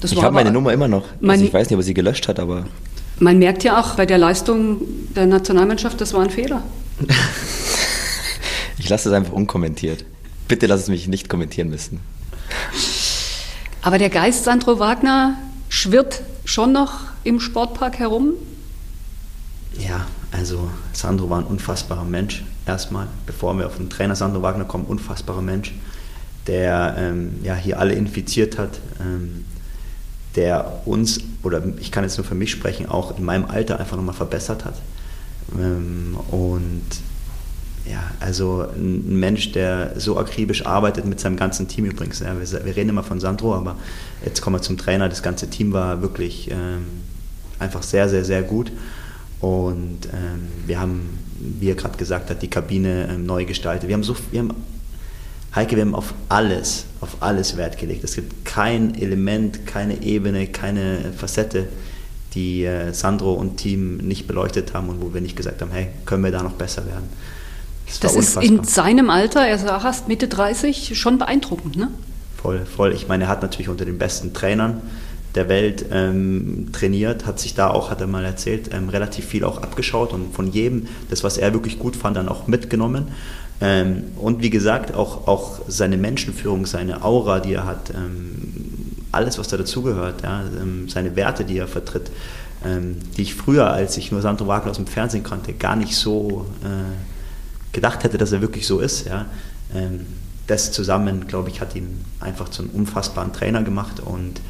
Das ich habe meine Nummer immer noch. Also ich weiß nicht, ob er sie gelöscht hat, aber. Man merkt ja auch bei der Leistung der Nationalmannschaft, das war ein Fehler. *laughs* ich lasse es einfach unkommentiert. Bitte lass es mich nicht kommentieren müssen. Aber der Geist Sandro Wagner schwirrt schon noch im Sportpark herum? Ja, also Sandro war ein unfassbarer Mensch, erstmal, bevor wir auf den Trainer Sandro Wagner kommen, unfassbarer Mensch, der ähm, ja, hier alle infiziert hat, ähm, der uns, oder ich kann jetzt nur für mich sprechen, auch in meinem Alter einfach nochmal verbessert hat. Ähm, und ja, also ein Mensch, der so akribisch arbeitet mit seinem ganzen Team übrigens. Ja, wir, wir, reden immer von Sandro, aber jetzt kommen wir zum Trainer. Das ganze Team war wirklich ähm, einfach sehr, sehr, sehr gut. Und ähm, wir haben, wie er gerade gesagt hat, die Kabine ähm, neu gestaltet. Wir haben so, wir haben, Heike, wir haben auf alles, auf alles Wert gelegt. Es gibt kein Element, keine Ebene, keine Facette, die äh, Sandro und Team nicht beleuchtet haben und wo wir nicht gesagt haben, hey, können wir da noch besser werden. Das, das ist in seinem Alter, er sagt erst Mitte 30, schon beeindruckend, ne? Voll, voll. Ich meine, er hat natürlich unter den besten Trainern der Welt ähm, trainiert, hat sich da auch, hat er mal erzählt, ähm, relativ viel auch abgeschaut und von jedem das, was er wirklich gut fand, dann auch mitgenommen. Ähm, und wie gesagt, auch, auch seine Menschenführung, seine Aura, die er hat, ähm, alles, was da dazugehört, ja, ähm, seine Werte, die er vertritt, ähm, die ich früher, als ich nur Sandro Wagner aus dem Fernsehen kannte, gar nicht so äh, gedacht hätte, dass er wirklich so ist. Ja. das zusammen, glaube ich, hat ihn einfach zu einem unfassbaren Trainer gemacht und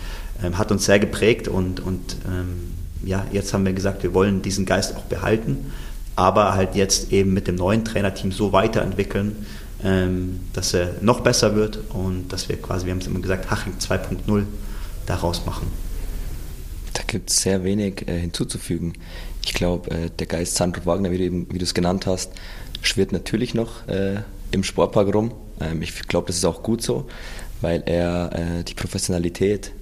ähm, hat uns sehr geprägt und, und ähm, ja, jetzt haben wir gesagt, wir wollen diesen Geist auch behalten, aber halt jetzt eben mit dem neuen Trainerteam so weiterentwickeln, ähm, dass er noch besser wird und dass wir quasi, wir haben es immer gesagt, Haching 2.0 daraus machen. Da gibt es sehr wenig äh, hinzuzufügen. Ich glaube, äh, der Geist Sandro Wagner, wie du, du es genannt hast, schwirrt natürlich noch äh, im Sportpark rum. Ähm, ich glaube, das ist auch gut so, weil er äh, die Professionalität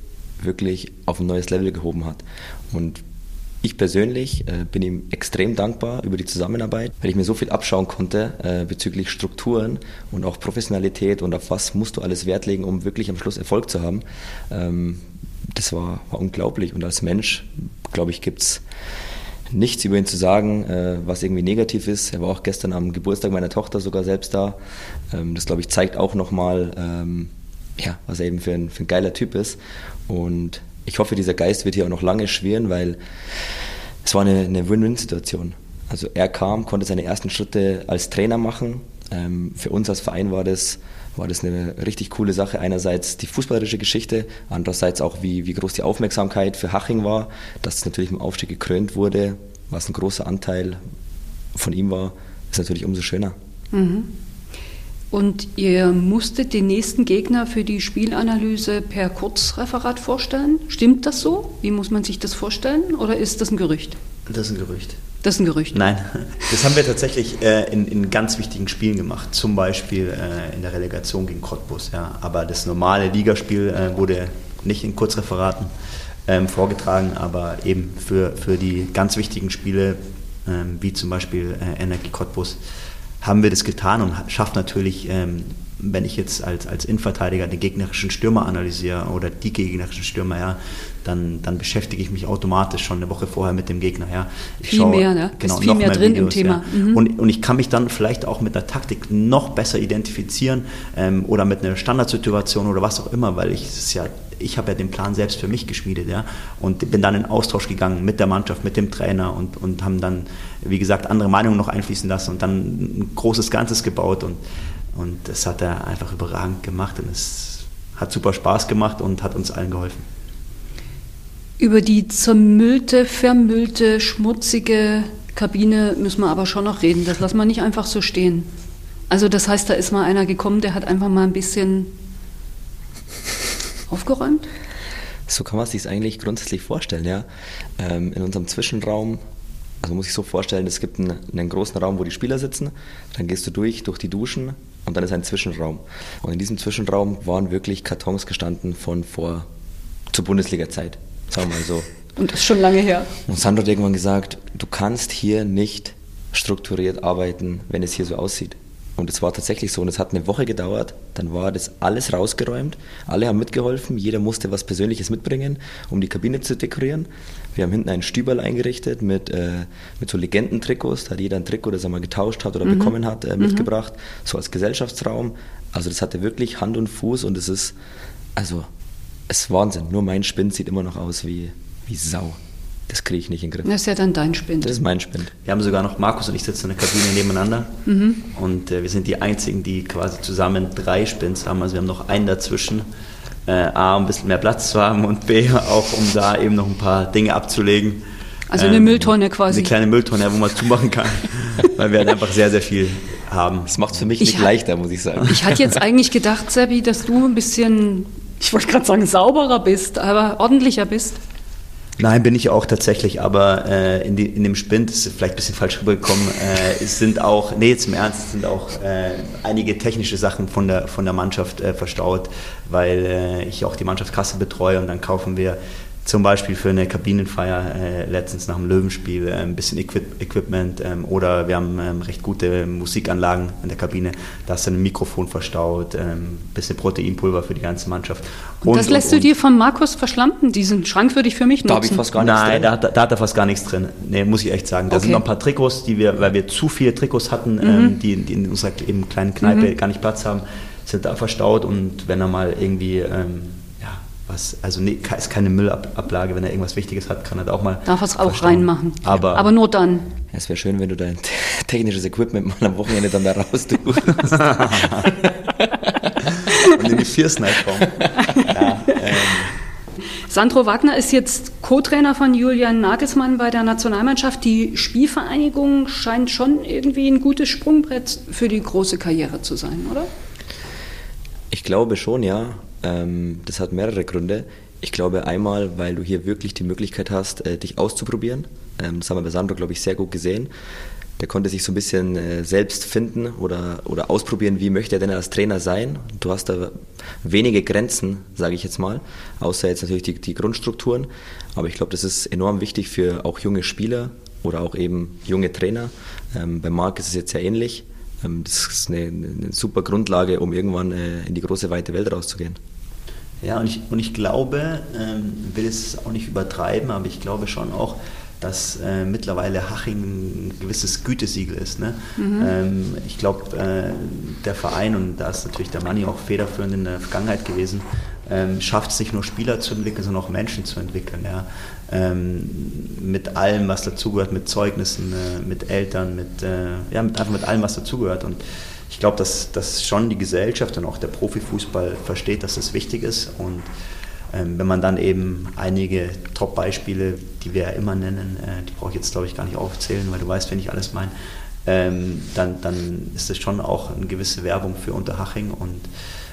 wirklich auf ein neues Level gehoben hat. Und ich persönlich äh, bin ihm extrem dankbar über die Zusammenarbeit, weil ich mir so viel abschauen konnte äh, bezüglich Strukturen und auch Professionalität und auf was musst du alles Wert legen, um wirklich am Schluss Erfolg zu haben. Ähm, das war, war unglaublich und als Mensch, glaube ich, gibt es nichts über ihn zu sagen, äh, was irgendwie negativ ist. Er war auch gestern am Geburtstag meiner Tochter sogar selbst da. Ähm, das, glaube ich, zeigt auch nochmal, ähm, ja, was er eben für ein, für ein geiler Typ ist. Und ich hoffe, dieser Geist wird hier auch noch lange schwirren, weil es war eine, eine Win-Win-Situation. Also er kam, konnte seine ersten Schritte als Trainer machen. Ähm, für uns als Verein war das, war das eine richtig coole Sache. Einerseits die fußballerische Geschichte, andererseits auch, wie, wie groß die Aufmerksamkeit für Haching war, dass es natürlich im Aufstieg gekrönt wurde, was ein großer Anteil von ihm war, ist natürlich umso schöner. Mhm. Und ihr musstet den nächsten Gegner für die Spielanalyse per Kurzreferat vorstellen. Stimmt das so? Wie muss man sich das vorstellen? Oder ist das ein Gerücht? Das ist ein Gerücht. Das ist ein Gerücht. Nein, das haben wir tatsächlich äh, in, in, ganz wichtigen Spielen gemacht. Zum Beispiel äh, in der Relegation gegen Cottbus. Ja. Aber das normale Ligaspiel äh, wurde nicht in Kurzreferaten ähm, vorgetragen, aber eben für, für die ganz wichtigen Spiele, ähm, wie zum Beispiel äh, Energie Cottbus, haben wir das getan und schafft natürlich, ähm, wenn ich jetzt als, als Innenverteidiger den gegnerischen Stürmer analysiere oder die gegnerischen Stürmer, ja, dann, dann beschäftige ich mich automatisch schon eine Woche vorher mit dem Gegner. Ja. Ich viel schaue, mehr, ne? Genau, viel mehr, mehr drin Videos, im Thema. Ja. Mhm. Und, und ich kann mich dann vielleicht auch mit einer Taktik noch besser identifizieren ähm, oder mit einer Standardsituation oder was auch immer, weil ich es ja ich habe ja den Plan selbst für mich geschmiedet, ja, und bin dann in Austausch gegangen mit der Mannschaft, mit dem Trainer und, und haben dann, wie gesagt, andere Meinungen noch einfließen lassen und dann ein großes Ganzes gebaut und, und das hat er einfach überragend gemacht und es hat super Spaß gemacht und hat uns allen geholfen. Über die zermüllte, vermüllte, schmutzige Kabine müssen wir aber schon noch reden. Das lassen wir nicht einfach so stehen. Also das heißt, da ist mal einer gekommen, der hat einfach mal ein bisschen aufgeräumt? So kann man sich eigentlich grundsätzlich vorstellen, ja. Ähm, in unserem Zwischenraum, also muss ich so vorstellen, es gibt einen, einen, großen Raum, wo die Spieler sitzen, dann gehst du durch, durch die Duschen und dann ist ein Zwischenraum. Und in diesem Zwischenraum waren wirklich Kartons gestanden von vor zur Bundesliga-Zeit, sagen wir mal so. Und das ist schon lange her. Und Sandro hat irgendwann gesagt, du kannst hier nicht strukturiert arbeiten, wenn es hier so aussieht. Und es war tatsächlich so. Und es hat eine Woche gedauert. Dann war das alles rausgeräumt. Alle haben mitgeholfen. Jeder musste was Persönliches mitbringen, um die Kabine zu dekorieren. Wir haben hinten einen Stüberl eingerichtet mit, äh, mit so Legendentrikots. Da hat jeder ein Trikot, das er mal getauscht hat oder mhm. bekommen hat, äh, mitgebracht. Mhm. So als Gesellschaftsraum. Also das hatte wirklich Hand und Fuß. Und es ist, also, es ist Wahnsinn. Nur mein Spind sieht immer noch aus wie, wie Sau. Das kriege ich nicht in den Griff. Das ist ja dann dein Spind. Das ist mein Spind. Wir haben sogar noch, Markus und ich sitzen in der Kabine nebeneinander. Mhm. Und äh, wir sind die Einzigen, die quasi zusammen drei Spins haben. Also wir haben noch einen dazwischen. Äh, A, um ein bisschen mehr Platz zu haben und B, auch um da eben noch ein paar Dinge abzulegen. Also eine ähm, Mülltonne quasi. Eine kleine Mülltonne, wo man zumachen kann. *laughs* weil wir halt einfach sehr, sehr viel haben. Das macht es für mich ich nicht leichter, muss ich sagen. Ich hatte jetzt eigentlich gedacht, Sebi, dass du ein bisschen, ich wollte gerade sagen, sauberer bist, aber ordentlicher bist. Nein, bin ich auch tatsächlich, aber äh, in, die, in, dem Spind, ist vielleicht ein bisschen falsch rübergekommen, äh, es sind auch, nee, jetzt im Ernst, es sind auch äh, einige technische Sachen von der, von der Mannschaft äh, verstaut, weil äh, ich auch die Mannschaftskasse betreue und dann kaufen wir zum Beispiel für eine Kabinenfeier äh, letztens nach dem Löwenspiel äh, ein bisschen Equip Equipment ähm, oder wir haben ähm, recht gute Musikanlagen in der Kabine. Da ist dann ein Mikrofon verstaut, ein ähm, bisschen Proteinpulver für die ganze Mannschaft. Und, und das lässt und, du dir von Markus verschlampen? Diesen Schrank würde ich für mich nutzen. Da habe ich fast gar nichts Nein, drin. Nein, da, da, hat er fast gar nichts drin. Nee, muss ich echt sagen. Da okay. sind noch ein paar Trikots, die wir, weil wir zu viele Trikots hatten, mhm. ähm, die, die, in unserer eben kleinen Kneipe mhm. gar nicht Platz haben, sind da verstaut und wenn er mal irgendwie ähm, was, also nee, ist keine Müllablage, wenn er irgendwas Wichtiges hat, kann er da auch mal. Darf es auch reinmachen. Aber, aber nur dann. Ja, es wäre schön, wenn du dein technisches Equipment mal am Wochenende dann da raus tust. *laughs* Und in die Viersnipe kommen. Ja, ähm. Sandro Wagner ist jetzt Co-Trainer von Julian Nagelsmann bei der Nationalmannschaft. Die Spielvereinigung scheint schon irgendwie ein gutes Sprungbrett für die große Karriere zu sein, oder? Ich glaube schon, ja. Ähm, das hat mehrere Gründe. Ich glaube einmal, weil du hier wirklich die Möglichkeit hast, äh, dich auszuprobieren. Ähm, das haben wir bei Sandro, glaube ich, sehr gut gesehen. Der konnte sich so ein bisschen äh, selbst finden oder, oder ausprobieren, wie möchte er denn als Trainer sein. Du hast da wenige Grenzen, sage ich jetzt mal, außer jetzt natürlich die, die Grundstrukturen. Aber ich glaube, das ist enorm wichtig für auch junge Spieler oder auch eben junge Trainer. Ähm, bei Marc ist es jetzt sehr ähnlich. Das ist eine, eine, super Grundlage, um irgendwann äh, in die große weite Welt rauszugehen. Ja, und ich, und ich glaube, ähm, will es auch nicht übertreiben, aber ich glaube schon auch, dass äh, mittlerweile Haching ein gewisses Gütesiegel ist. Ne? Mhm. Ähm, ich glaube, äh, der Verein, und da ist natürlich der Manni auch federführend in der Vergangenheit gewesen, ähm, schafft es nicht nur Spieler zu entwickeln, sondern auch Menschen zu entwickeln. Ja? Ähm, mit allem, was dazugehört, mit Zeugnissen, äh, mit Eltern, mit, äh, ja, mit, einfach mit allem, was dazugehört. Und ich glaube, dass, dass schon die Gesellschaft und auch der Profifußball versteht, dass das wichtig ist. Und ähm, wenn man dann eben einige Top-Beispiele, die wir ja immer nennen, äh, die brauche ich jetzt glaube ich gar nicht aufzählen, weil du weißt, wenn ich alles meine, ähm, dann, dann ist das schon auch eine gewisse Werbung für Unterhaching und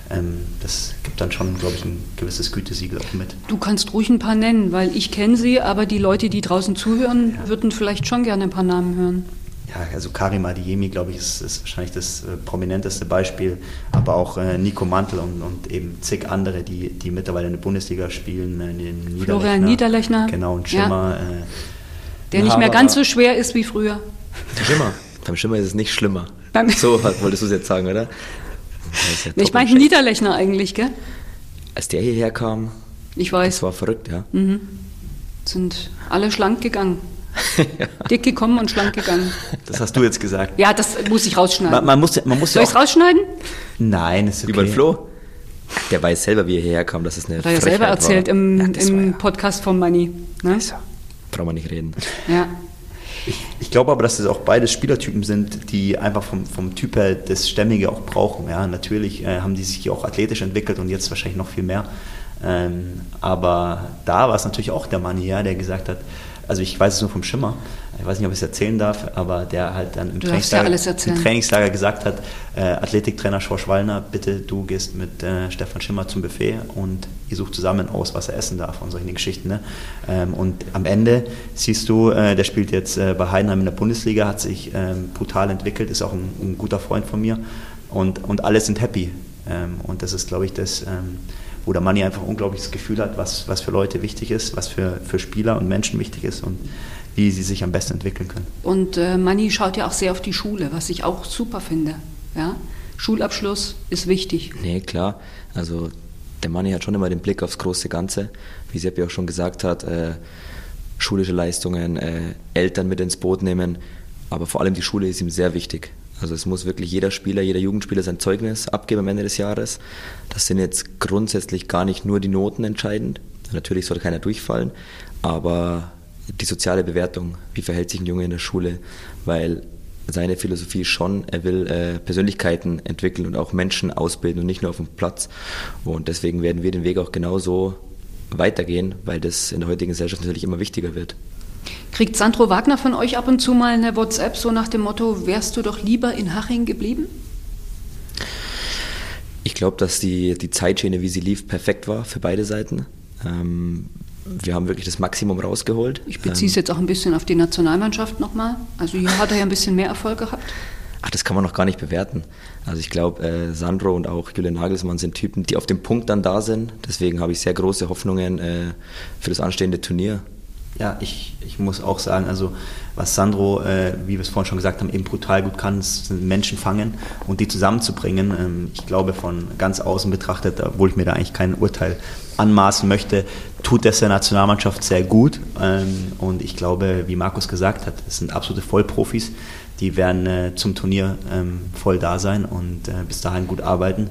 ähm, das gibt dann schon, glaube ich, ein gewisses Gütesiegel auch mit. Du kannst ruhig ein paar nennen, weil ich kenne sie, aber die Leute, die draußen zuhören, ja. würden vielleicht schon gerne ein paar Namen hören ja, also Karim Adiemi, glaube ich, ist, ist, wahrscheinlich das äh, prominenteste Beispiel, aber auch äh, Nico Mantel und, und, eben zig andere, die, die mittlerweile in der Bundesliga spielen. Äh, Niederlechner, Florian Niederlechner. Genau, und Schimmer. Ja. Äh, Der nicht mehr ganz so schwer ist wie früher. Schimmer. Beim Schimmer ist es nicht schlimmer. Beim so wolltest du es jetzt sagen, oder? Ja ich meinte Niederlechner eigentlich, gell? Als der hierher kam, ich weiß. Das war verrückt, ja. Mhm. Sind alle schlank gegangen ja. Dick gekommen und schlank gegangen. Das hast du jetzt gesagt. Ja, das muss ich rausschneiden. Man, man muss, man muss Soll ich es rausschneiden? Nein, ist okay. Über den Flo? Der weiß selber, wie er hierher kam, dass es eine Hat er ja selber erzählt war. im, ja, im ja. Podcast von Money. Ne? Also, brauchen wir nicht reden. Ja. Ich, ich, glaube aber, dass das auch beide Spielertypen sind, die einfach vom, vom Typ her das Stämmige auch brauchen. Ja, natürlich äh, haben die sich auch athletisch entwickelt und jetzt wahrscheinlich noch viel mehr. Ähm, aber da war es natürlich auch der Mann hier, der gesagt hat, also ich weiß es nur vom Schimmer, ich weiß nicht, ob ich es erzählen darf, aber der halt dann im, Trainingslager, ja im Trainingslager, gesagt hat, äh, Athletiktrainer Schorsch Wallner, bitte du gehst mit äh, Stefan Schimmer zum Buffet und ihr sucht zusammen aus, was er essen darf und solche Geschichten. Ne? Ähm, und am Ende siehst du, äh, der spielt jetzt äh, bei Heidenheim in der Bundesliga, hat sich ähm, brutal entwickelt, ist auch ein, ein, guter Freund von mir und, und alle sind happy. Ähm, und das ist, glaube ich, das ähm, wo der Manni einfach ein unglaubliches Gefühl hat, was, was für Leute wichtig ist, was für, für Spieler und Menschen wichtig ist und wie sie sich am besten entwickeln können. Und äh, Manni schaut ja auch sehr auf die Schule, was ich auch super finde. Ja? Schulabschluss ist wichtig. Nee, klar. Also der Manni hat schon immer den Blick aufs große Ganze. Wie Seppi auch schon gesagt hat, äh, schulische Leistungen, äh, Eltern mit ins Boot nehmen. Aber vor allem die Schule ist ihm sehr wichtig. Also es muss wirklich jeder Spieler, jeder Jugendspieler sein Zeugnis abgeben am Ende des Jahres. Das sind jetzt grundsätzlich gar nicht nur die Noten entscheidend. Natürlich sollte keiner durchfallen, aber die soziale Bewertung, wie verhält sich ein Junge in der Schule, weil seine Philosophie schon, er will äh, Persönlichkeiten entwickeln und auch Menschen ausbilden und nicht nur auf dem Platz. Und deswegen werden wir den Weg auch genauso weitergehen, weil das in der heutigen Gesellschaft natürlich immer wichtiger wird. Kriegt Sandro Wagner von euch ab und zu mal eine WhatsApp so nach dem Motto, wärst du doch lieber in Haching geblieben? Ich glaube, dass die, die Zeitschiene, wie sie lief, perfekt war für beide Seiten. Ähm, wir haben wirklich das Maximum rausgeholt. Ich beziehe es ähm, jetzt auch ein bisschen auf die Nationalmannschaft nochmal. Also hier hat er ja ein bisschen mehr Erfolg gehabt. Ach, das kann man noch gar nicht bewerten. Also ich glaube, äh, Sandro und auch Julian Nagelsmann sind Typen, die auf dem Punkt dann da sind. Deswegen habe ich sehr große Hoffnungen äh, für das anstehende Turnier. Ja, ich, ich muss auch sagen, also was Sandro, äh, wie wir es vorhin schon gesagt haben, eben brutal gut kann, sind Menschen fangen und die zusammenzubringen. Ähm, ich glaube, von ganz außen betrachtet, obwohl ich mir da eigentlich kein Urteil anmaßen möchte, tut das der Nationalmannschaft sehr gut. Ähm, und ich glaube, wie Markus gesagt hat, es sind absolute Vollprofis. Die werden äh, zum Turnier ähm, voll da sein und äh, bis dahin gut arbeiten.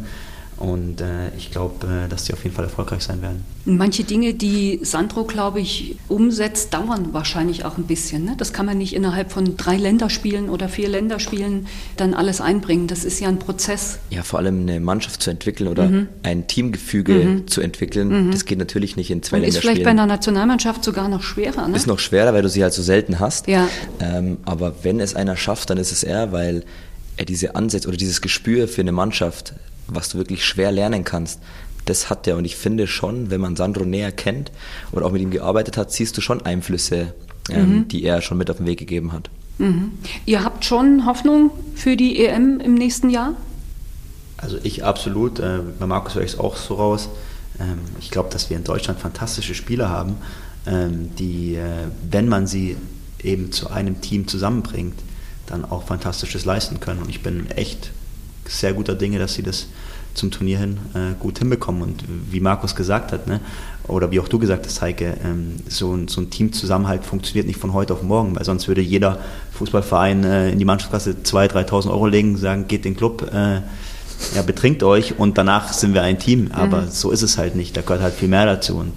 Und äh, ich glaube, äh, dass die auf jeden Fall erfolgreich sein werden. Manche Dinge, die Sandro, glaube ich, umsetzt, dauern wahrscheinlich auch ein bisschen. Ne? Das kann man nicht innerhalb von drei Länderspielen oder vier Länderspielen dann alles einbringen. Das ist ja ein Prozess. Ja, vor allem eine Mannschaft zu entwickeln oder mhm. ein Teamgefüge mhm. zu entwickeln, mhm. das geht natürlich nicht in zwei Und Länderspielen. Ist vielleicht bei einer Nationalmannschaft sogar noch schwerer. Ne? Ist noch schwerer, weil du sie halt so selten hast. Ja. Ähm, aber wenn es einer schafft, dann ist es er, weil er diese Ansätze oder dieses Gespür für eine Mannschaft was du wirklich schwer lernen kannst. Das hat er und ich finde schon, wenn man Sandro näher kennt oder auch mit ihm gearbeitet hat, siehst du schon Einflüsse, ähm, mhm. die er schon mit auf den Weg gegeben hat. Mhm. Ihr habt schon Hoffnung für die EM im nächsten Jahr? Also ich absolut. Äh, bei Markus höre ich es auch so raus. Ähm, ich glaube, dass wir in Deutschland fantastische Spieler haben, ähm, die, äh, wenn man sie eben zu einem Team zusammenbringt, dann auch Fantastisches leisten können. Und ich bin echt sehr guter Dinge, dass sie das zum Turnier hin äh, gut hinbekommen. Und wie Markus gesagt hat, ne, oder wie auch du gesagt hast, Heike, ähm, so, ein, so ein Teamzusammenhalt funktioniert nicht von heute auf morgen, weil sonst würde jeder Fußballverein äh, in die Mannschaftskasse 2.000, 3.000 Euro legen, sagen, geht den Club, äh, ja, betrinkt euch und danach sind wir ein Team. Aber mhm. so ist es halt nicht, da gehört halt viel mehr dazu. Und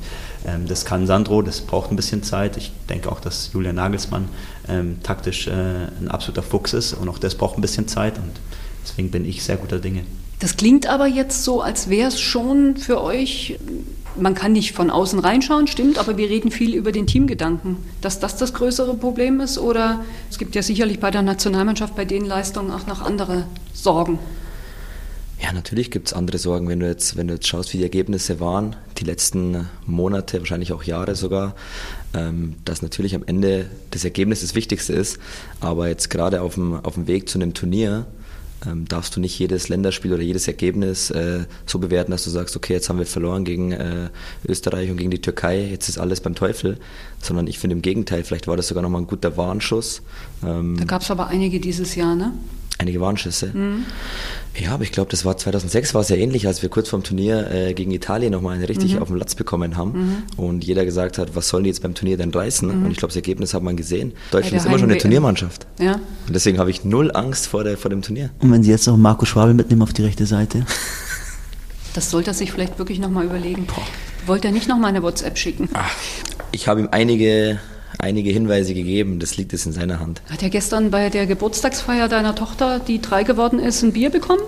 ähm, das kann Sandro, das braucht ein bisschen Zeit. Ich denke auch, dass Julian Nagelsmann ähm, taktisch äh, ein absoluter Fuchs ist und auch das braucht ein bisschen Zeit. Und Deswegen bin ich sehr guter Dinge. Das klingt aber jetzt so, als wäre es schon für euch, man kann nicht von außen reinschauen, stimmt, aber wir reden viel über den Teamgedanken. Dass das das größere Problem ist oder es gibt ja sicherlich bei der Nationalmannschaft bei den Leistungen auch noch andere Sorgen. Ja, natürlich gibt es andere Sorgen, wenn du, jetzt, wenn du jetzt schaust, wie die Ergebnisse waren, die letzten Monate, wahrscheinlich auch Jahre sogar, ähm, dass natürlich am Ende das Ergebnis das Wichtigste ist, aber jetzt gerade auf dem, auf dem Weg zu einem Turnier, ähm, darfst du nicht jedes Länderspiel oder jedes Ergebnis äh, so bewerten, dass du sagst, okay, jetzt haben wir verloren gegen äh, Österreich und gegen die Türkei, jetzt ist alles beim Teufel, sondern ich finde im Gegenteil, vielleicht war das sogar nochmal ein guter Warnschuss. Ähm, da gab es aber einige dieses Jahr, ne? einige Warnschüsse. Mhm. Ja, aber ich glaube, das war 2006 war es ja ähnlich, als wir kurz vorm Turnier äh, gegen Italien nochmal einen richtig mhm. auf den Latz bekommen haben mhm. und jeder gesagt hat, was sollen die jetzt beim Turnier denn reißen? Mhm. Und ich glaube, das Ergebnis hat man gesehen. Deutschland ist immer schon eine Turniermannschaft. Ja. Und deswegen habe ich null Angst vor, der, vor dem Turnier. Und wenn Sie jetzt noch Marco Schwabel mitnehmen auf die rechte Seite? *laughs* Das sollte er sich vielleicht wirklich nochmal überlegen. Boah. Wollte er nicht nochmal eine WhatsApp schicken? Ach, ich habe ihm einige einige Hinweise gegeben. Das liegt jetzt in seiner Hand. Hat er gestern bei der Geburtstagsfeier deiner Tochter, die drei geworden ist, ein Bier bekommen?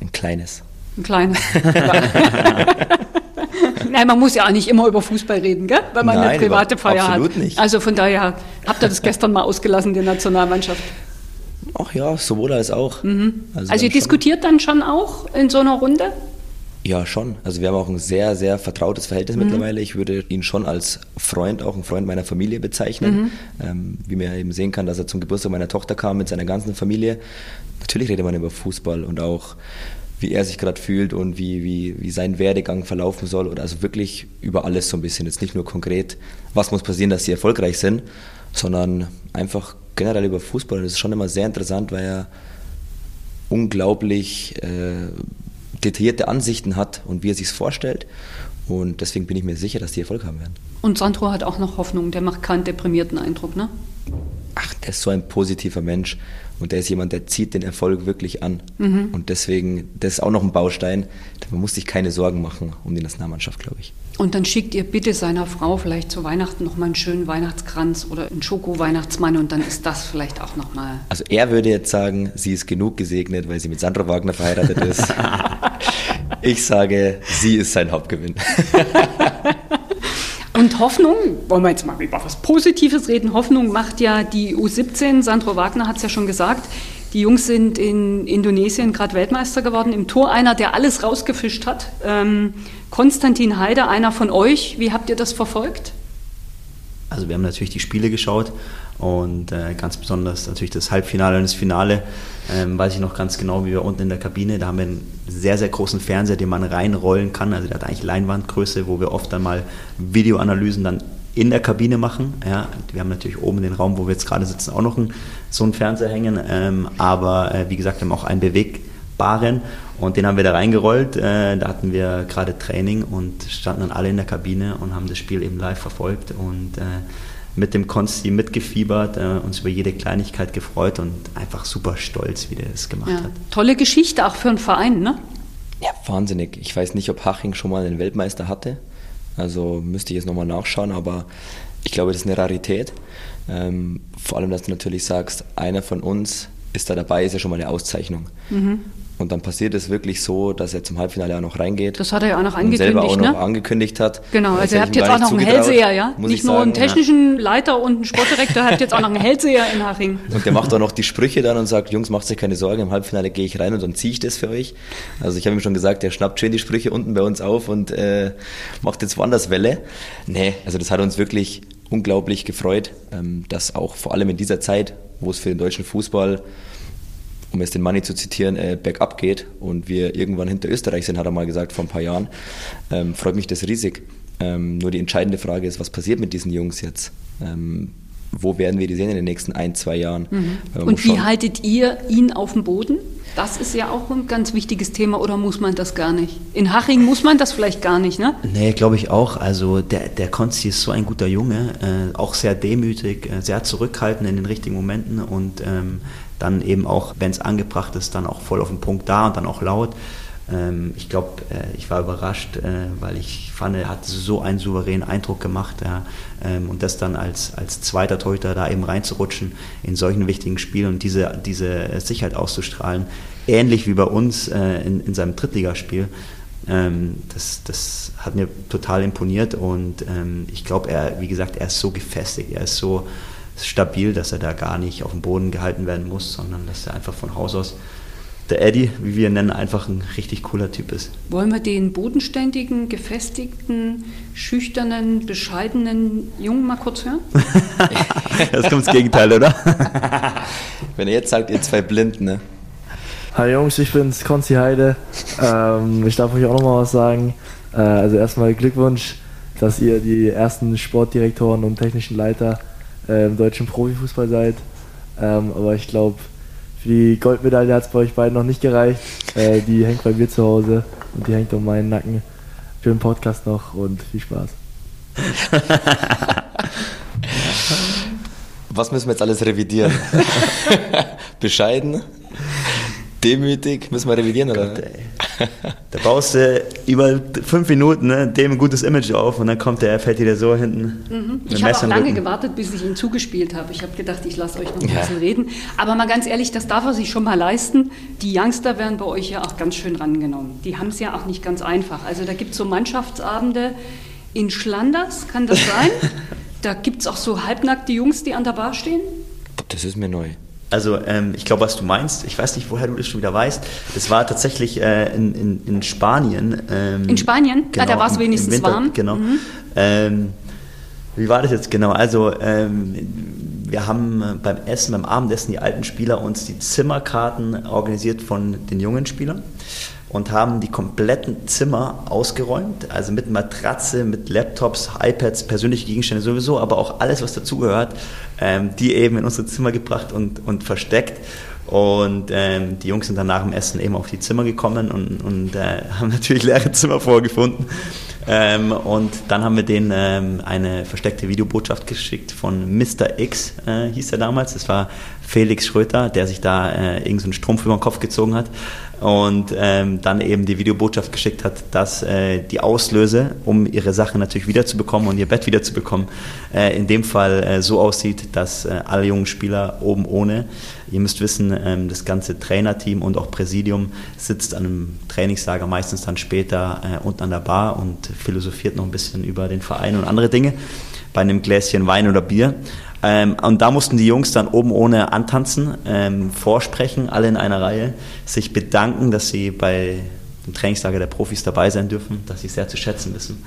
Ein kleines. Ein kleines. *laughs* *laughs* Nein, man muss ja auch nicht immer über Fußball reden, gell? wenn man Nein, eine private Feier absolut hat. Absolut nicht. Also von daher habt ihr das gestern mal ausgelassen, die Nationalmannschaft. Ach ja, sowohl als auch. Mhm. Also, also ihr diskutiert dann schon auch in so einer Runde? Ja, schon. Also wir haben auch ein sehr, sehr vertrautes Verhältnis mhm. mittlerweile. Ich würde ihn schon als Freund, auch ein Freund meiner Familie bezeichnen. Mhm. Ähm, wie man eben sehen kann, dass er zum Geburtstag meiner Tochter kam mit seiner ganzen Familie. Natürlich redet man über Fußball und auch wie er sich gerade fühlt und wie, wie, wie sein Werdegang verlaufen soll. Oder also wirklich über alles so ein bisschen. Jetzt nicht nur konkret, was muss passieren, dass sie erfolgreich sind, sondern einfach generell über Fußball. Und das ist schon immer sehr interessant, weil er unglaublich äh, detaillierte Ansichten hat und wie er sich es vorstellt. Und deswegen bin ich mir sicher, dass die Erfolg haben werden. Und Sandro hat auch noch Hoffnung, der macht keinen deprimierten Eindruck, ne? Ach, der ist so ein positiver Mensch und der ist jemand, der zieht den Erfolg wirklich an. Mhm. Und deswegen, das ist auch noch ein Baustein. Man muss sich keine Sorgen machen um die Nationalmannschaft, glaube ich. Und dann schickt ihr bitte seiner Frau vielleicht zu Weihnachten nochmal einen schönen Weihnachtskranz oder einen Schoko-Weihnachtsmann und dann ist das vielleicht auch nochmal. Also er würde jetzt sagen, sie ist genug gesegnet, weil sie mit Sandra Wagner verheiratet ist. *laughs* ich sage, sie ist sein Hauptgewinn. *laughs* Und Hoffnung, wollen wir jetzt mal über was Positives reden, Hoffnung macht ja die U17, Sandro Wagner hat es ja schon gesagt, die Jungs sind in Indonesien gerade Weltmeister geworden, im Tor einer, der alles rausgefischt hat. Ähm, Konstantin Heide, einer von euch, wie habt ihr das verfolgt? Also wir haben natürlich die Spiele geschaut und äh, ganz besonders natürlich das Halbfinale und das Finale. Ähm, weiß ich noch ganz genau, wie wir unten in der Kabine, da haben wir einen sehr, sehr großen Fernseher, den man reinrollen kann. Also der hat eigentlich Leinwandgröße, wo wir oft dann mal Videoanalysen dann in der Kabine machen. Ja, wir haben natürlich oben den Raum, wo wir jetzt gerade sitzen, auch noch einen, so einen Fernseher hängen. Ähm, aber äh, wie gesagt, wir haben auch einen bewegbaren und den haben wir da reingerollt. Äh, da hatten wir gerade Training und standen dann alle in der Kabine und haben das Spiel eben live verfolgt und äh, mit dem Konsti mitgefiebert, äh, uns über jede Kleinigkeit gefreut und einfach super stolz, wie der das gemacht ja. hat. Tolle Geschichte auch für einen Verein, ne? Ja, wahnsinnig. Ich weiß nicht, ob Haching schon mal einen Weltmeister hatte. Also müsste ich jetzt nochmal nachschauen, aber ich glaube, das ist eine Rarität. Ähm, vor allem, dass du natürlich sagst, einer von uns ist da dabei, ist ja schon mal eine Auszeichnung. Mhm. Und dann passiert es wirklich so, dass er zum Halbfinale auch noch reingeht. Das hat er ja auch noch angekündigt. Und selber auch ne? noch angekündigt hat. Genau, also ihr habt jetzt auch noch einen Hellseher, ja? Nicht nur sagen, einen technischen. Leiter und einen Sportdirektor, ihr habt jetzt auch noch einen Hellseher in Haching. Und der macht auch noch die Sprüche dann und sagt, Jungs, macht euch keine Sorgen, im Halbfinale gehe ich rein und dann ziehe ich das für euch. Also ich habe ihm schon gesagt, der schnappt schön die Sprüche unten bei uns auf und äh, macht jetzt woanders Welle. Nee, also das hat uns wirklich unglaublich gefreut, ähm, dass auch vor allem in dieser Zeit, wo es für den deutschen Fußball um jetzt den Money zu zitieren, äh, bergab geht und wir irgendwann hinter Österreich sind, hat er mal gesagt vor ein paar Jahren, ähm, freut mich das riesig. Ähm, nur die entscheidende Frage ist, was passiert mit diesen Jungs jetzt? Ähm, wo werden wir die sehen in den nächsten ein, zwei Jahren? Mhm. Und wie haltet ihr ihn auf dem Boden? Das ist ja auch ein ganz wichtiges Thema oder muss man das gar nicht? In Haching muss man das vielleicht gar nicht, ne? Nee, glaube ich auch. Also der, der Konzi ist so ein guter Junge, äh, auch sehr demütig, äh, sehr zurückhaltend in den richtigen Momenten und ähm, dann eben auch, wenn es angebracht ist, dann auch voll auf den Punkt da und dann auch laut. Ähm, ich glaube, äh, ich war überrascht, äh, weil ich fand, er hat so einen souveränen Eindruck gemacht. Ja, ähm, und das dann als, als zweiter Torhüter da eben reinzurutschen in solchen wichtigen Spielen und diese, diese Sicherheit auszustrahlen, ähnlich wie bei uns äh, in, in seinem Drittligaspiel. Ähm, das, das hat mir total imponiert und ich glaube, er, wie gesagt, er ist so gefestigt, er ist so stabil, dass er da gar nicht auf dem Boden gehalten werden muss, sondern dass er einfach von Haus aus der Eddie, wie wir ihn nennen, einfach ein richtig cooler Typ ist. Wollen wir den bodenständigen, gefestigten, schüchternen, bescheidenen Jungen mal kurz hören? *laughs* das kommt das Gegenteil, oder? *laughs* Wenn ihr jetzt sagt, ihr zwei Blinden, ne? Hi Jungs, ich bin's, Konzi Heide. Ähm, ich darf euch auch nochmal was sagen. Äh, also erstmal Glückwunsch, dass ihr die ersten Sportdirektoren und technischen Leiter äh, im deutschen Profifußball seid. Ähm, aber ich glaube, für die Goldmedaille hat es bei euch beiden noch nicht gereicht. Äh, die hängt bei mir zu Hause und die hängt um meinen Nacken. Schönen Podcast noch und viel Spaß. *laughs* Was müssen wir jetzt alles revidieren? *laughs* Bescheiden, demütig, müssen wir revidieren, oder? Gott, da baust du über fünf Minuten ne, dem ein gutes Image auf und dann kommt der, fällt dir so hinten. Mhm. Ich habe auch lange gewartet, bis ich ihn zugespielt habe. Ich habe gedacht, ich lasse euch noch ein bisschen reden. Aber mal ganz ehrlich, das darf er sich schon mal leisten. Die Youngster werden bei euch ja auch ganz schön rangenommen. Die haben es ja auch nicht ganz einfach. Also da gibt es so Mannschaftsabende in Schlanders, kann das sein? *laughs* da gibt es auch so halbnackte Jungs, die an der Bar stehen. Das ist mir neu. Also ähm, ich glaube, was du meinst, ich weiß nicht, woher du das schon wieder weißt, das war tatsächlich äh, in, in, in, Spanien. Ähm, in Spanien? Genau, ah, da war es wenigstens Winter, warm. Genau. Mhm. Ähm, wie war das jetzt genau? Also ähm, wir haben äh, beim Essen, beim Abendessen die alten Spieler uns die Zimmerkarten organisiert von den jungen Spielern und haben die kompletten Zimmer ausgeräumt, also mit Matratze, mit Laptops, iPads, persönliche Gegenstände sowieso, aber auch alles, was dazugehört, ähm, die eben in unsere Zimmer gebracht und, und versteckt. Und ähm, die Jungs sind dann nach dem Essen eben auf die Zimmer gekommen und, und äh, *laughs* haben natürlich leere Zimmer vorgefunden. Ähm, und dann haben wir denen ähm, eine versteckte Videobotschaft geschickt von Mr. X, äh, hieß er damals. Das war Felix Schröter, der sich da äh, irgendeinen so Strumpf über den Kopf gezogen hat und ähm, dann eben die Videobotschaft geschickt hat, dass äh, die Auslöse, um ihre Sachen natürlich wiederzubekommen und ihr Bett wiederzubekommen, äh, in dem Fall äh, so aussieht, dass äh, alle jungen Spieler oben ohne, ihr müsst wissen, ähm, das ganze Trainerteam und auch Präsidium sitzt an einem Trainingslager meistens dann später äh, unten an der Bar und philosophiert noch ein bisschen über den Verein und andere Dinge bei einem Gläschen Wein oder Bier. Ähm, und da mussten die Jungs dann oben ohne antanzen, ähm, vorsprechen, alle in einer Reihe, sich bedanken, dass sie bei dem Trainingslager der Profis dabei sein dürfen, dass sie sehr zu schätzen wissen.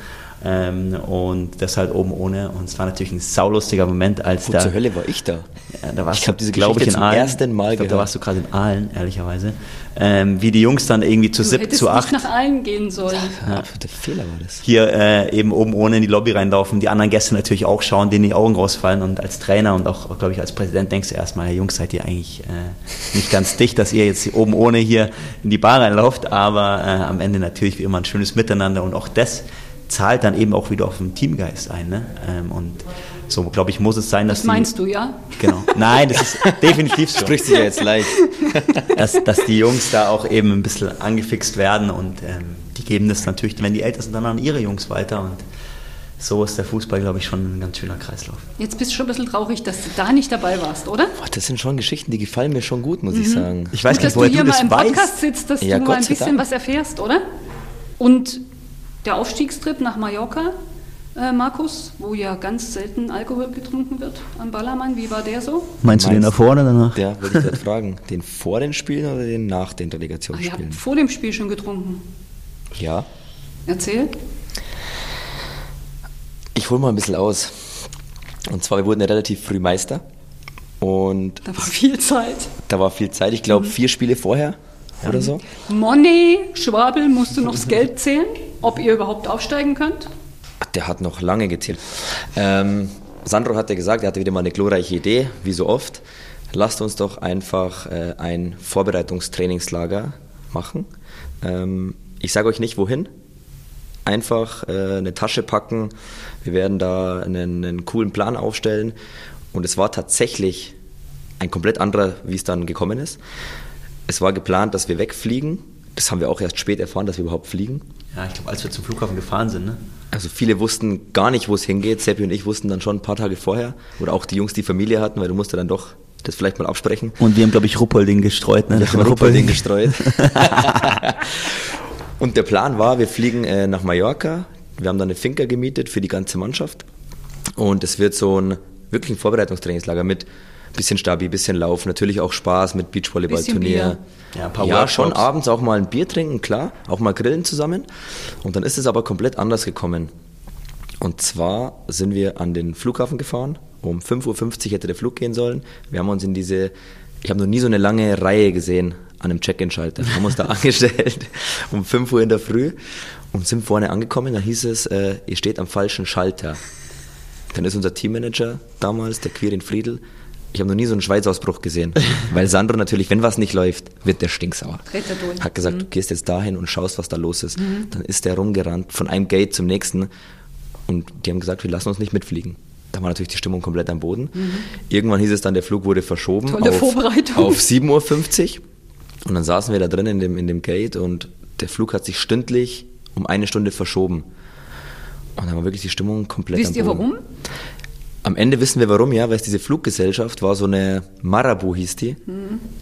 Ähm, und das halt oben ohne. Und es war natürlich ein saulustiger Moment, als Wo da. zur Hölle war ich da? Ja, da warst Ich hab du, diese glaube ich, Geschichte in zum Aalen. ersten Mal ich glaub, da warst du gerade in Aalen, ehrlicherweise. Ähm, wie die Jungs dann irgendwie zu sieb, zu acht nicht nach allen gehen sollen. Ja. Der Fehler war das. hier äh, eben oben ohne in die Lobby reinlaufen, die anderen Gäste natürlich auch schauen, denen die Augen rausfallen und als Trainer und auch, glaube ich, als Präsident denkst du erstmal, Herr Jungs, seid ihr eigentlich äh, nicht ganz dicht, dass ihr jetzt oben ohne hier in die Bar reinlauft, aber äh, am Ende natürlich wie immer ein schönes Miteinander und auch das zahlt dann eben auch wieder auf den Teamgeist ein. Ne? Ähm, und so, glaube ich, muss es sein, dass Das meinst du, ja? Die, genau. Nein, das ist *laughs* definitiv so Spricht sich ja jetzt leicht. *laughs* dass, dass die Jungs da auch eben ein bisschen angefixt werden und ähm, die geben das natürlich, wenn die älter sind, dann an ihre Jungs weiter und so ist der Fußball, glaube ich, schon ein ganz schöner Kreislauf. Jetzt bist du schon ein bisschen traurig, dass du da nicht dabei warst, oder? Boah, das sind schon Geschichten, die gefallen mir schon gut, muss ich sagen. Ich weiß Dass nicht, du woher hier du mal das im Podcast weißt. sitzt, dass Ja, du mal ein bisschen Dank. was erfährst, oder? Und der Aufstiegstrip nach Mallorca, äh, Markus, wo ja ganz selten Alkohol getrunken wird am Ballermann, wie war der so? Meinst du den Meinst- davor oder danach? Ja, wollte ich gerade *laughs* fragen. Den vor den Spielen oder den nach den Ah, ihr Relegationsspielen? habt vor dem Spiel schon getrunken. Ja. Erzähl. Ich hole mal ein bisschen aus. Und zwar, wir wurden ja relativ früh Meister. Und Da war viel Zeit. da war viel Zeit. Ich glaube, vier Spiele vorher oder so. Money, Schwabel, musst du noch das *laughs* Geld zählen, ob ihr überhaupt aufsteigen könnt? Der hat noch lange gezählt. Ähm, Sandro hatte gesagt, er hatte wieder mal eine glorreiche Idee, wie so oft. Lasst uns doch einfach äh, ein Vorbereitungstrainingslager machen. Ähm, ich sage euch nicht wohin. Einfach äh, eine Tasche packen. Wir werden da einen, einen coolen Plan aufstellen. Und es war tatsächlich ein komplett anderer, wie es dann gekommen ist. Es war geplant, dass wir wegfliegen. Das haben wir auch erst spät erfahren, dass wir überhaupt fliegen. Ja, ich glaube, als wir zum Flughafen gefahren sind, ne? Also viele wussten gar nicht, wo es hingeht. Seppi und ich wussten dann schon ein paar Tage vorher. Oder auch die Jungs, die Familie hatten, weil du musst ja dann doch das vielleicht mal absprechen. Und wir haben, glaube ich, Ruppolding gestreut, ne? Wir haben Ruppolding gestreut. *laughs* und der Plan war, wir fliegen äh, nach Mallorca. Wir haben dann eine Finca gemietet für die ganze Mannschaft. Und es wird so ein wirklich ein Vorbereitungstrainingslager mit bisschen Stabi, bisschen Lauf, natürlich auch Spaß mit Beachvolleyball-Turnier. Ja, ein paar ja schon abends auch mal ein Bier trinken, klar, auch mal grillen zusammen. Und dann ist es aber komplett anders gekommen. Und zwar sind wir an den Flughafen gefahren. Um 5.50 Uhr hätte der Flug gehen sollen. Wir haben uns in diese, ich habe noch nie so eine lange Reihe gesehen an einem Check-in-Schalter. Wir haben uns da *laughs* angestellt um 5 Uhr in der Früh und sind vorne angekommen. Dann hieß es, äh, ihr steht am falschen Schalter. Dann ist unser Teammanager damals, der Quirin Friedl, ich habe noch nie so einen Schweißausbruch gesehen. *laughs* Weil Sandro natürlich, wenn was nicht läuft, wird der stinksauer. Dreht er durch. Hat gesagt, du gehst jetzt dahin und schaust, was da los ist. Dann ist der rumgerannt von einem Gate zum nächsten und die haben gesagt, wir lassen uns nicht mitfliegen. Da war natürlich die Stimmung komplett am Boden. Irgendwann hieß es dann, der Flug wurde verschoben Tolle auf, Vorbereitung. auf 7.50 Uhr. Und dann saßen wir da drin in dem, in dem Gate und der Flug hat sich stündlich um eine Stunde verschoben. Und dann war wirklich die Stimmung komplett Wisst am ihr Boden. warum? Am Ende wissen wir warum, ja, weil es diese Fluggesellschaft war, so eine Marabu hieß die.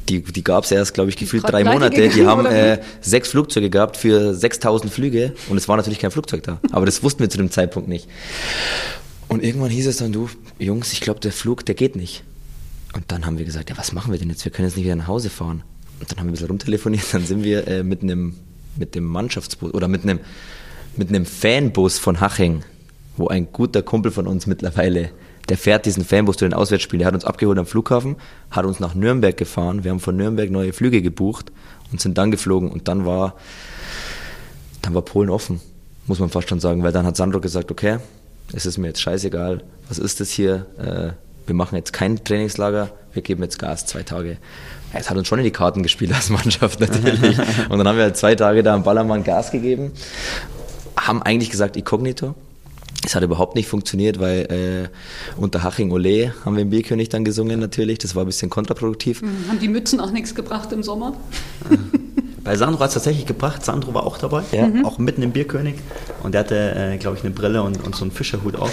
Die, die gab es erst, glaube ich, gefühlt drei Monate. Die gegangen, haben oder wie? äh, sechs Flugzeuge gehabt für 6000 Flüge und es war natürlich kein Flugzeug da. Aber das wussten wir zu dem Zeitpunkt nicht. Und irgendwann hieß es dann, du, Jungs, ich glaube, der Flug, der geht nicht. Und dann haben wir gesagt, ja, was machen wir denn jetzt? Wir können jetzt nicht wieder nach Hause fahren. Und dann haben wir ein bisschen rumtelefoniert, dann sind wir äh, mit einem mit dem Mannschaftsbus oder mit einem mit einem Fanbus von Haching, wo ein guter Kumpel von uns mittlerweile, der fährt diesen Fanbus zu den Auswärtsspielen, der hat uns abgeholt am Flughafen, hat uns nach Nürnberg gefahren, wir haben von Nürnberg neue Flüge gebucht und sind dann geflogen und dann war dann war Polen offen, muss man fast schon sagen, weil dann hat Sandro gesagt, okay, es ist mir jetzt scheißegal, was ist das hier? Äh, wir machen jetzt kein Trainingslager, wir geben jetzt Gas, zwei Tage. Es hat uns schon in die Karten gespielt als Mannschaft *laughs* natürlich. *laughs* Und dann haben wir halt zwei Tage da am Ballermann Gas gegeben, haben eigentlich gesagt Inkognito. Es hat überhaupt nicht funktioniert, weil äh, unter Haching Ole haben wir im Bierkönig dann gesungen natürlich. Das war ein bisschen kontraproduktiv. Haben die Mützen auch nichts gebracht im Sommer? Bei Sandro hat es tatsächlich gebracht. Sandro war auch dabei, Ja. auch mitten im Bierkönig. Und der hatte, äh, glaube ich, eine Brille und, und so einen Fischerhut auf.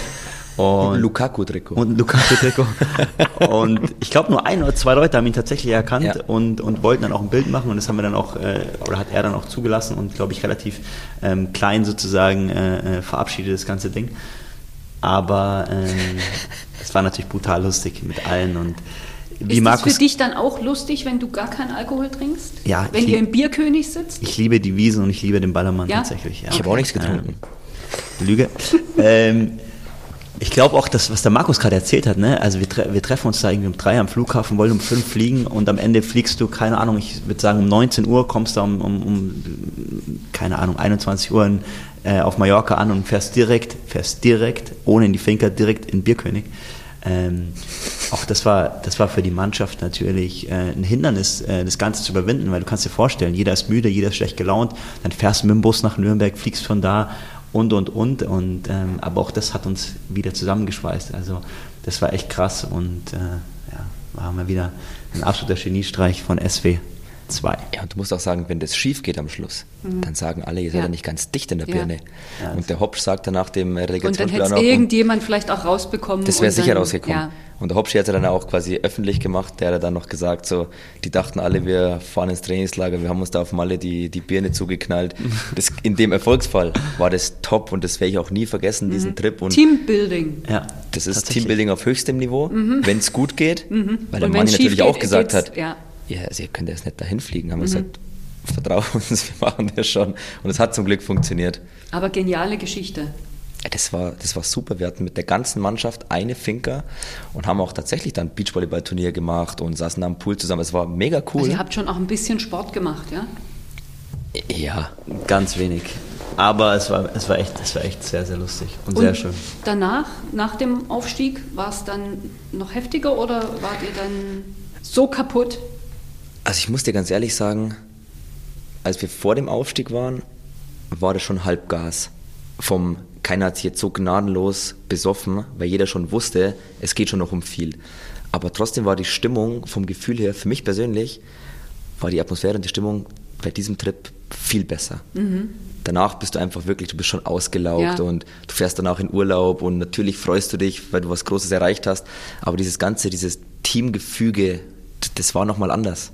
Und Lukaku-Trikot. Und ein Lukaku-Trikot. *laughs* und ich glaube, nur ein oder zwei Leute haben ihn tatsächlich erkannt Ja. und, und wollten dann auch ein Bild machen. Und das haben wir dann auch, äh, oder hat er dann auch zugelassen und, glaube ich, relativ ähm, klein sozusagen äh, äh, verabschiedet, das ganze Ding. Aber ähm, es war natürlich brutal lustig mit allen. Und wie ist Markus. das für dich dann auch lustig, wenn du gar keinen Alkohol trinkst? Ja, Wenn ihr im Bierkönig sitzt? Ich liebe die Wiesen und ich liebe den Ballermann Ja? tatsächlich. Ja. Ich habe auch nichts Ähm, getrunken. Lüge. *laughs* ähm, ich glaube auch, dass, was der Markus gerade erzählt hat, ne? also wir, tre wir treffen uns da irgendwie um drei am Flughafen, wollen um fünf fliegen und am Ende fliegst du, keine Ahnung, ich würde sagen um 19 Uhr, kommst da um, um, um keine Ahnung, 21 Uhr in, äh, auf Mallorca an und fährst direkt, fährst direkt, ohne in die Finker, direkt in Bierkönig. Ähm, auch das war, das war für die Mannschaft natürlich äh, ein Hindernis, äh, das Ganze zu überwinden, weil du kannst dir vorstellen, jeder ist müde, jeder ist schlecht gelaunt, dann fährst du mit dem Bus nach Nürnberg, fliegst von da und und und und ähm, aber auch das hat uns wieder zusammengeschweißt. Also das war echt krass und äh, ja, war mal wieder ein absoluter Geniestreich von SW. 2. Ja, und du musst auch sagen, wenn das schief geht am Schluss, mhm. dann sagen alle, ihr seid ja. nicht ganz dicht in der ja. Birne. Ja, und der Hopsch sagt dann nach dem Relegationsplan Und dann hätte irgendjemand vielleicht auch rausbekommen. Das wäre sicher rausgekommen. Und der Hopsch hat er dann auch quasi öffentlich gemacht, der hat dann noch gesagt, so, die dachten alle, wir fahren ins Trainingslager, wir haben uns da auf Malle die, die Birne zugeknallt. *laughs* Das, in dem Erfolgsfall war das top und das werde ich auch nie vergessen, diesen mhm. Trip. Und Teambuilding. Ja, das ist Teambuilding auf höchstem Niveau, mhm. wenn es gut geht, mhm. weil der Mann natürlich auch gesagt hat, ja ja, also ihr könnt jetzt nicht dahin fliegen. Haben wir mhm. gesagt, vertraue *laughs* uns, wir machen das schon. Und es hat zum Glück funktioniert. Aber geniale Geschichte. Das war, das war super. Wir hatten mit der ganzen Mannschaft eine Finker und haben auch tatsächlich dann Beachvolleyball-Turnier gemacht und saßen am Pool zusammen. Es war mega cool. Also ihr habt schon auch ein bisschen Sport gemacht, ja? Ja, ganz wenig. Aber es war, es war, echt, es war echt sehr, sehr lustig und, und sehr schön. Danach, nach dem Aufstieg, war es dann noch heftiger oder wart ihr dann so kaputt? Also ich muss dir ganz ehrlich sagen, als wir vor dem Aufstieg waren, war das schon Halbgas. Vom keiner hat sich jetzt so gnadenlos besoffen, weil jeder schon wusste, es geht schon noch um viel. Aber trotzdem war die Stimmung vom Gefühl her, für mich persönlich, war die Atmosphäre und die Stimmung bei diesem Trip viel besser. Mhm. Danach bist du einfach wirklich, du bist schon ausgelaugt ja. und du fährst danach in Urlaub und natürlich freust du dich, weil du was Großes erreicht hast. Aber dieses ganze, dieses Teamgefüge, das war nochmal anders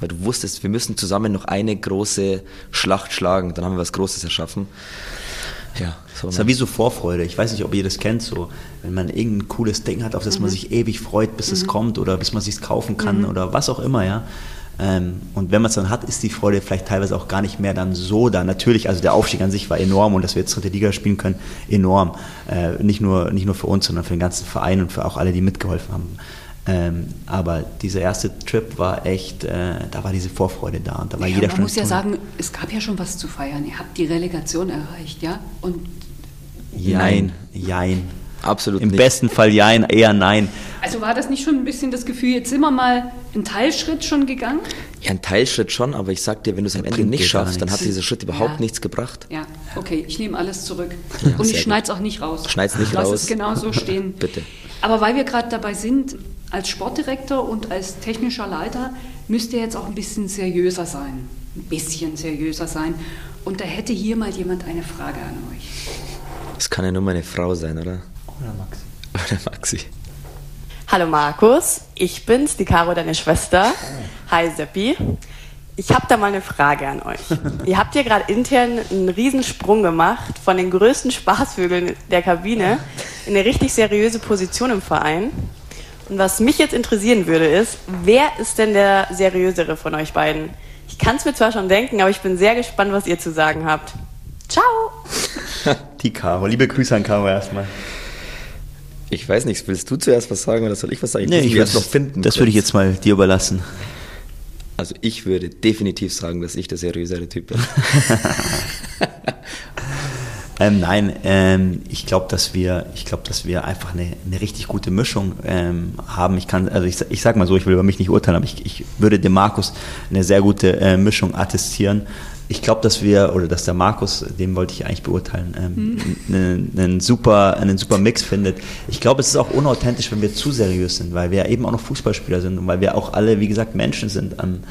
weil du wusstest, wir müssen zusammen noch eine große Schlacht schlagen, dann haben wir was Großes erschaffen. Ja, so das war wie so Vorfreude. Ich weiß nicht, ob ihr das kennt, so wenn man irgendein cooles Ding hat, auf das mhm. man sich ewig freut, bis mhm. es kommt oder bis man es sich kaufen kann mhm. oder was auch immer, ja. Ähm, und wenn man es dann hat, ist die Freude vielleicht teilweise auch gar nicht mehr dann so da. Natürlich, also der Aufstieg an sich war enorm und dass wir jetzt dritte Liga spielen können, enorm. Äh, nicht, nur, nicht nur für uns, sondern für den ganzen Verein und für auch alle, die mitgeholfen haben. Ähm, aber dieser erste Trip war echt, äh, da war diese Vorfreude da und da war ja, jeder man schon. Man muss ja sagen, es gab ja schon was zu feiern. Ihr habt die Relegation erreicht, ja? Und jein, jein. Absolut Im nicht. besten Fall jein, eher nein. Also war das nicht schon ein bisschen das Gefühl, jetzt sind wir mal einen Teilschritt schon gegangen? Ja, einen Teilschritt schon, aber ich sag dir, wenn du es am Ende nicht schaffst, dann hat dieser Schritt überhaupt ja. nichts gebracht. Ja, okay, ich nehme alles zurück. Ja, Und ich schneide es auch nicht raus. Schneid's nicht Lass raus. Lass es genau so *laughs* stehen. Bitte. Aber weil wir gerade dabei sind, als Sportdirektor und als technischer Leiter müsst ihr jetzt auch ein bisschen seriöser sein. Ein bisschen seriöser sein. Und da hätte hier mal jemand eine Frage an euch. Das kann ja nur meine Frau sein, oder? Oder Maxi. Oder Maxi. Hallo Markus, ich bin's, die Caro, deine Schwester. Hi Seppi. Ich habe da mal eine Frage an euch. Ihr habt hier gerade intern einen Riesensprung gemacht von den größten Spaßvögeln der Kabine in eine richtig seriöse Position im Verein. Und was mich jetzt interessieren würde, ist, wer ist denn der seriösere von euch beiden? Ich kann es mir zwar schon denken, aber ich bin sehr gespannt, was ihr zu sagen habt. Ciao! *laughs* Die Caro. Liebe Grüße an Caro erstmal. Ich weiß nicht, willst du zuerst was sagen oder soll ich was sagen? Ich nee, ich will noch finden. Das würde ich jetzt mal dir überlassen. Also ich würde definitiv sagen, dass ich der seriösere Typ bin. *laughs* Ähm, nein, ähm, ich glaube, dass wir, ich glaube, dass wir einfach eine, eine richtig gute Mischung ähm, haben. Ich kann, also ich, ich sag mal so, ich will über mich nicht urteilen, aber ich, ich würde dem Markus eine sehr gute äh, Mischung attestieren. Ich glaube, dass wir, oder dass der Markus, den wollte ich eigentlich beurteilen, ähm, mhm. einen, einen, super, einen super Mix findet. Ich glaube, es ist auch unauthentisch, wenn wir zu seriös sind, weil wir eben auch noch Fußballspieler sind und weil wir auch alle, wie gesagt, Menschen sind. Ähm,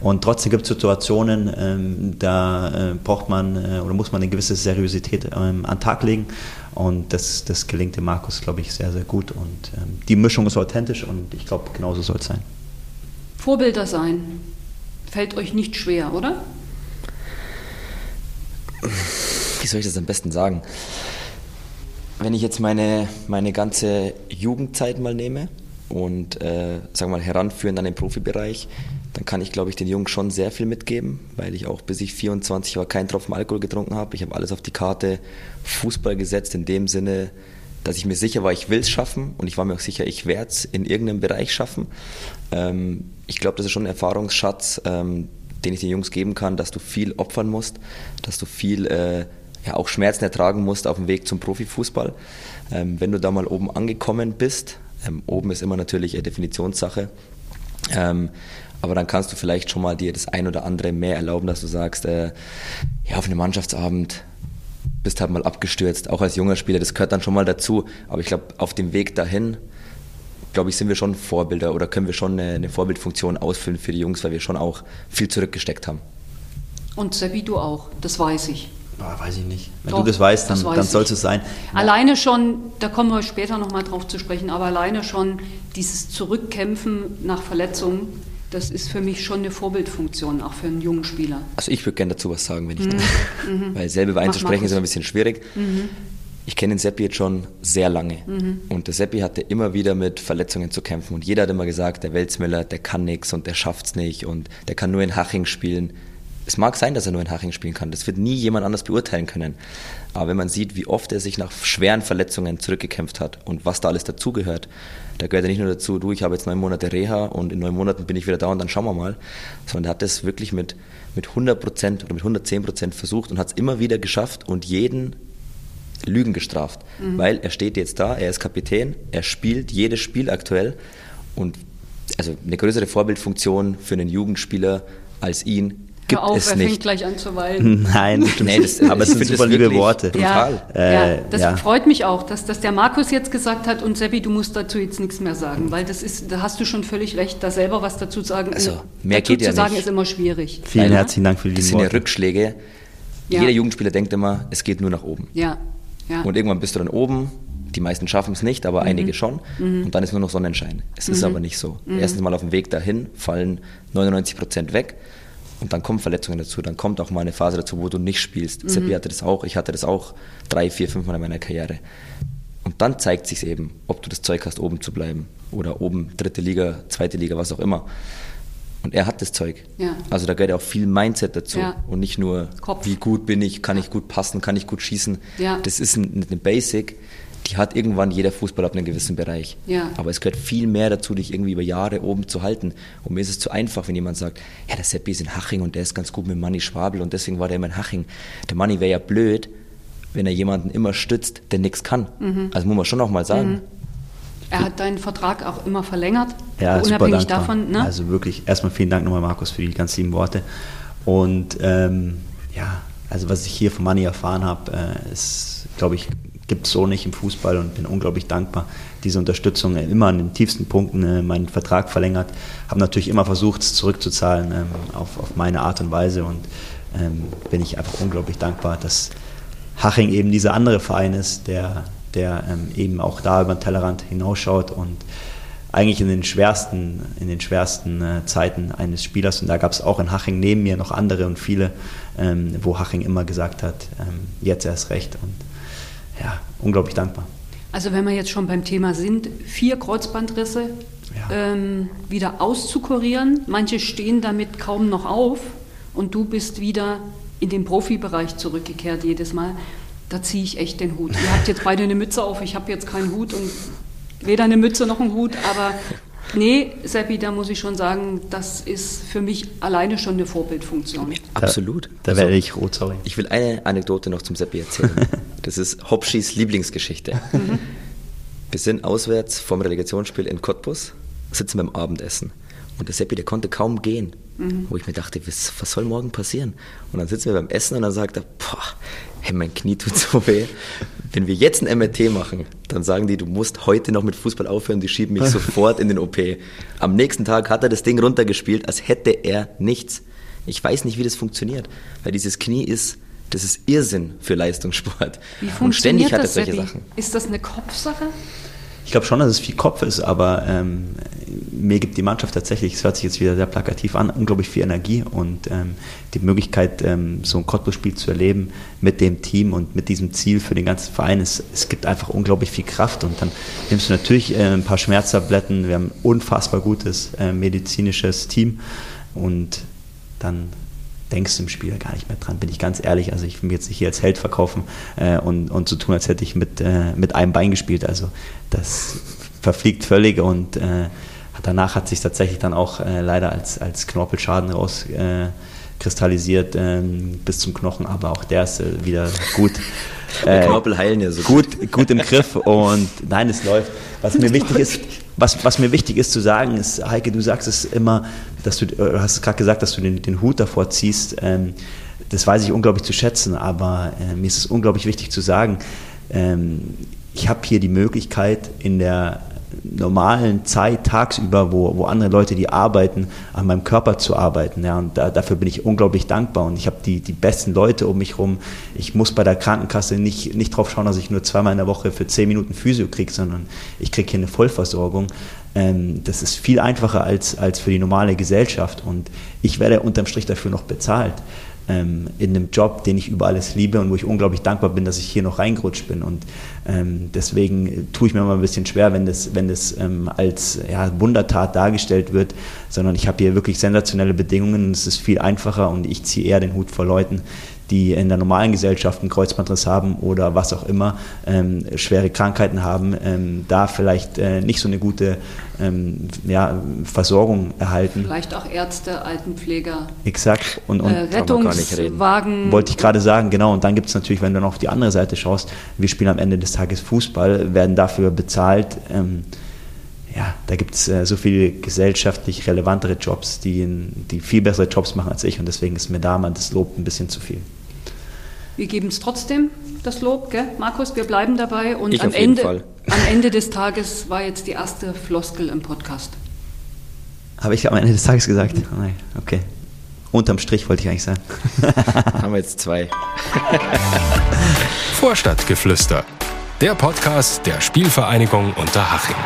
und trotzdem gibt es Situationen, ähm, da äh, braucht man äh, oder muss man eine gewisse Seriosität ähm, an den Tag legen. Und das, das gelingt dem Markus, glaube ich, sehr, sehr gut. Und ähm, die Mischung ist authentisch und ich glaube, genauso soll es sein. Vorbilder sein fällt euch nicht schwer, oder? Wie soll ich das am besten sagen? Wenn ich jetzt meine, meine ganze Jugendzeit mal nehme und äh, wir mal heranführen an den Profibereich, dann kann ich, glaube ich, den Jungs schon sehr viel mitgeben, weil ich auch bis ich 24 war keinen Tropfen Alkohol getrunken habe. Ich habe alles auf die Karte Fußball gesetzt, in dem Sinne, dass ich mir sicher war, ich will es schaffen und ich war mir auch sicher, ich werde es in irgendeinem Bereich schaffen. Ähm, ich glaube, das ist schon ein Erfahrungsschatz, ähm, den ich den Jungs geben kann, dass du viel opfern musst, dass du viel äh, ja, auch Schmerzen ertragen musst auf dem Weg zum Profifußball. Ähm, wenn du da mal oben angekommen bist, ähm, oben ist immer natürlich eine Definitionssache, ähm, aber dann kannst du vielleicht schon mal dir das ein oder andere mehr erlauben, dass du sagst, äh, ja, auf einem Mannschaftsabend bist halt mal abgestürzt, auch als junger Spieler, das gehört dann schon mal dazu. Aber ich glaube, auf dem Weg dahin, glaube ich, sind wir schon Vorbilder oder können wir schon eine, eine, Vorbildfunktion ausfüllen für die Jungs, weil wir schon auch viel zurückgesteckt haben. Und Seppi, du auch, das weiß ich. Boah, weiß ich nicht. Wenn Doch, du das weißt, dann, das dann soll es sein. Alleine schon, da kommen wir später nochmal drauf zu sprechen, aber alleine schon dieses Zurückkämpfen nach Verletzungen, das ist für mich schon eine Vorbildfunktion, auch für einen jungen Spieler. Also ich würde gerne dazu was sagen, wenn ich mhm. darf. Mhm. *laughs* Weil selber einzusprechen ist immer ein bisschen schwierig. Mhm. Ich kenne den Seppi jetzt schon sehr lange. Mhm. Und der Seppi hatte immer wieder mit Verletzungen zu kämpfen. Und jeder hat immer gesagt, der Welzmüller, der kann nichts und der schafft es nicht und der kann nur in Haching spielen. Es mag sein, dass er nur in Haching spielen kann. Das wird nie jemand anders beurteilen können. Aber wenn man sieht, wie oft er sich nach schweren Verletzungen zurückgekämpft hat und was da alles dazugehört, da gehört ja nicht nur dazu, du, ich habe jetzt neun Monate Reha und in neun Monaten bin ich wieder da und dann schauen wir mal, sondern er hat das wirklich mit, mit 100 Prozent oder mit 110 Prozent versucht und hat es immer wieder geschafft und jeden Lügen gestraft, mhm. weil er steht jetzt da, er ist Kapitän, er spielt jedes Spiel aktuell und also eine größere Vorbildfunktion für einen Jugendspieler als ihn gibt Hör auf, es er nicht. fängt gleich an zu weinen. *laughs* Nein, *laughs* nee, das, aber es sind super liebe Worte. Ja, äh, ja das ja. freut mich auch, dass, dass der Markus jetzt gesagt hat und Seppi, du musst dazu jetzt nichts mehr sagen, weil das ist, da hast du schon völlig recht, da selber was dazu sagen. Also mehr geht ja zu sagen nicht. ist immer schwierig. Vielen ja. herzlichen Dank für die Das sind ja Rückschläge. Jeder Jugendspieler denkt immer, es geht nur nach oben. Ja. Ja. Und irgendwann bist du dann oben, die meisten schaffen es nicht, aber mhm. einige schon. Mhm. Und dann ist nur noch Sonnenschein. Es mhm. ist aber nicht so. Mhm. Erstens mal auf dem Weg dahin fallen 99 Prozent weg. Und dann kommen Verletzungen dazu, dann kommt auch mal eine Phase dazu, wo du nicht spielst. Mhm. Seppi hatte das auch, ich hatte das auch drei, vier, fünf Mal in meiner Karriere. Und dann zeigt sich eben, ob du das Zeug hast, oben zu bleiben. Oder oben dritte Liga, zweite Liga, was auch immer. Und er hat das Zeug. Ja. Also da gehört ja auch viel Mindset dazu. Ja. Und nicht nur, Kopf. wie gut bin ich, kann ich gut passen, kann ich gut schießen. Das ist eine Basic, die hat irgendwann jeder Fußballer auf einem gewissen Bereich. Aber es gehört viel mehr dazu, dich irgendwie über Jahre oben zu halten. Und mir ist es zu einfach, wenn jemand sagt, ja, der Seppi ist in Haching und der ist ganz gut mit Manni Schwabel und deswegen war der immer in Haching. Der Manni wäre ja blöd, wenn er jemanden immer stützt, der nichts kann. Mhm. Also muss man schon auch mal sagen. Mhm. Er hat deinen Vertrag auch immer verlängert, ja, unabhängig davon. Ne? Also wirklich, erstmal vielen Dank nochmal, Markus, für die ganz lieben Worte. Und ähm, ja, also was ich hier von Manni erfahren habe, äh, ist, glaube ich, gibt es so nicht im Fußball und bin unglaublich dankbar. Diese Unterstützung immer an den tiefsten Punkten äh, meinen Vertrag verlängert. Habe natürlich immer versucht, es zurückzuzahlen ähm, auf, auf meine Art und Weise und ähm, bin ich einfach unglaublich dankbar, dass Haching eben dieser andere Verein ist, der, der ähm, eben auch da über den Tellerrand hinausschaut und eigentlich in den schwersten, in den schwersten äh, Zeiten eines Spielers, und da gab es auch in Haching neben mir noch andere und viele, ähm, wo Haching immer gesagt hat, ähm, jetzt erst recht. Und ja, unglaublich dankbar. Also wenn wir jetzt schon beim Thema sind, vier Kreuzbandrisse ja. ähm, wieder auszukurieren. Manche stehen damit kaum noch auf und du bist wieder in den Profibereich zurückgekehrt jedes Mal. Da ziehe ich echt den Hut. Ihr habt jetzt beide eine Mütze auf, ich habe jetzt keinen Hut und weder eine Mütze noch einen Hut, aber Nee, Seppi, da muss ich schon sagen, das ist für mich alleine schon eine Vorbildfunktion. Absolut. Da, da werde also, ich rot, sorry. Ich will eine Anekdote noch zum Seppi erzählen. *laughs* das ist Hopschis Lieblingsgeschichte. Mhm. Wir sind auswärts vom Relegationsspiel in Cottbus, sitzen beim Abendessen. Und der Seppi, der konnte kaum gehen. Mhm. Wo ich mir dachte, was, was, soll morgen passieren? Und dann sitzen wir beim Essen und dann sagt er, boah, hey, mein Knie tut so weh. Wenn wir jetzt ein MRT machen, dann sagen die, du musst heute noch mit Fußball aufhören, die schieben mich *laughs* sofort in den OP. Am nächsten Tag hat er das Ding runtergespielt, als hätte er nichts. Ich weiß nicht, wie das funktioniert, weil dieses Knie ist, das ist Irrsinn für Leistungssport. Wie funktioniert und ständig hat er solche Sachen. Ist das eine Kopfsache? Ich glaube schon, dass es viel Kopf ist, aber ähm, mir gibt die Mannschaft tatsächlich, es hört sich jetzt wieder sehr plakativ an, unglaublich viel Energie und ähm, die Möglichkeit, ähm, so ein Cottbus-Spiel zu erleben mit dem Team und mit diesem Ziel für den ganzen Verein, es, es gibt einfach unglaublich viel Kraft und dann nimmst du natürlich äh, ein paar Schmerztabletten, wir haben ein unfassbar gutes äh, medizinisches Team und dann denkst du im Spiel gar nicht mehr dran, bin ich ganz ehrlich. Also ich will mich jetzt nicht hier als Held verkaufen äh, und, und so tun, als hätte ich mit, äh, mit einem Bein gespielt. Also das verfliegt völlig und äh, danach hat sich tatsächlich dann auch äh, leider als, als Knorpelschaden rauskristallisiert äh, ähm, bis zum Knochen, aber auch der ist äh, wieder gut. *laughs* Knorpel heilen ja so gut. Gut im Griff und nein, es läuft. Was mir wichtig ist, *laughs* was, was mir wichtig ist zu sagen, ist, Heike, du sagst es immer, dass du, du hast gerade gesagt, dass du den, den Hut davor ziehst. Ähm, das weiß ich unglaublich zu schätzen, aber äh, mir ist es unglaublich wichtig zu sagen, ähm, ich habe hier die Möglichkeit in der normalen Zeit tagsüber, wo, wo andere Leute, die arbeiten, an meinem Körper zu arbeiten. Ja, und da, dafür bin ich unglaublich dankbar und ich habe die, die besten Leute um mich herum. Ich muss bei der Krankenkasse nicht, nicht drauf schauen, dass ich nur zweimal in der Woche für zehn Minuten Physio kriege, sondern ich kriege hier eine Vollversorgung. Ähm, das ist viel einfacher als, als für die normale Gesellschaft und ich werde unterm Strich dafür noch bezahlt ähm, in einem Job, den ich über alles liebe und wo ich unglaublich dankbar bin, dass ich hier noch reingerutscht bin. Und ähm, deswegen tue ich mir immer ein bisschen schwer, wenn das, wenn das ähm, als ja, Wundertat dargestellt wird, sondern ich habe hier wirklich sensationelle Bedingungen. Es ist viel einfacher und ich ziehe eher den Hut vor Leuten, die in der normalen Gesellschaft einen Kreuzbandriss haben oder was auch immer, ähm, schwere Krankheiten haben, ähm, da vielleicht äh, nicht so eine gute ähm, ja, Versorgung erhalten. Vielleicht auch Ärzte, Altenpfleger. Exakt. Und, und äh, Rettungswagen. Wollte ich gerade sagen, genau. Und dann gibt es natürlich, wenn du noch auf die andere Seite schaust, wir spielen am Ende des Tages Fußball, werden dafür bezahlt. Ähm, ja, da gibt es äh, so viele gesellschaftlich relevantere Jobs, die, die viel bessere Jobs machen als ich und deswegen ist mir da mal das Lob ein bisschen zu viel. Wir geben es trotzdem, das Lob, gell? Markus, wir bleiben dabei und Ich am, auf jeden Ende, Fall. am Ende des Tages war jetzt die erste Floskel im Podcast. Habe ich am Ende des Tages gesagt? Nein, okay. Unterm Strich wollte ich eigentlich sagen. *laughs* Haben wir jetzt zwei. Vorstadtgeflüster. Der Podcast der Spielvereinigung Unterhaching.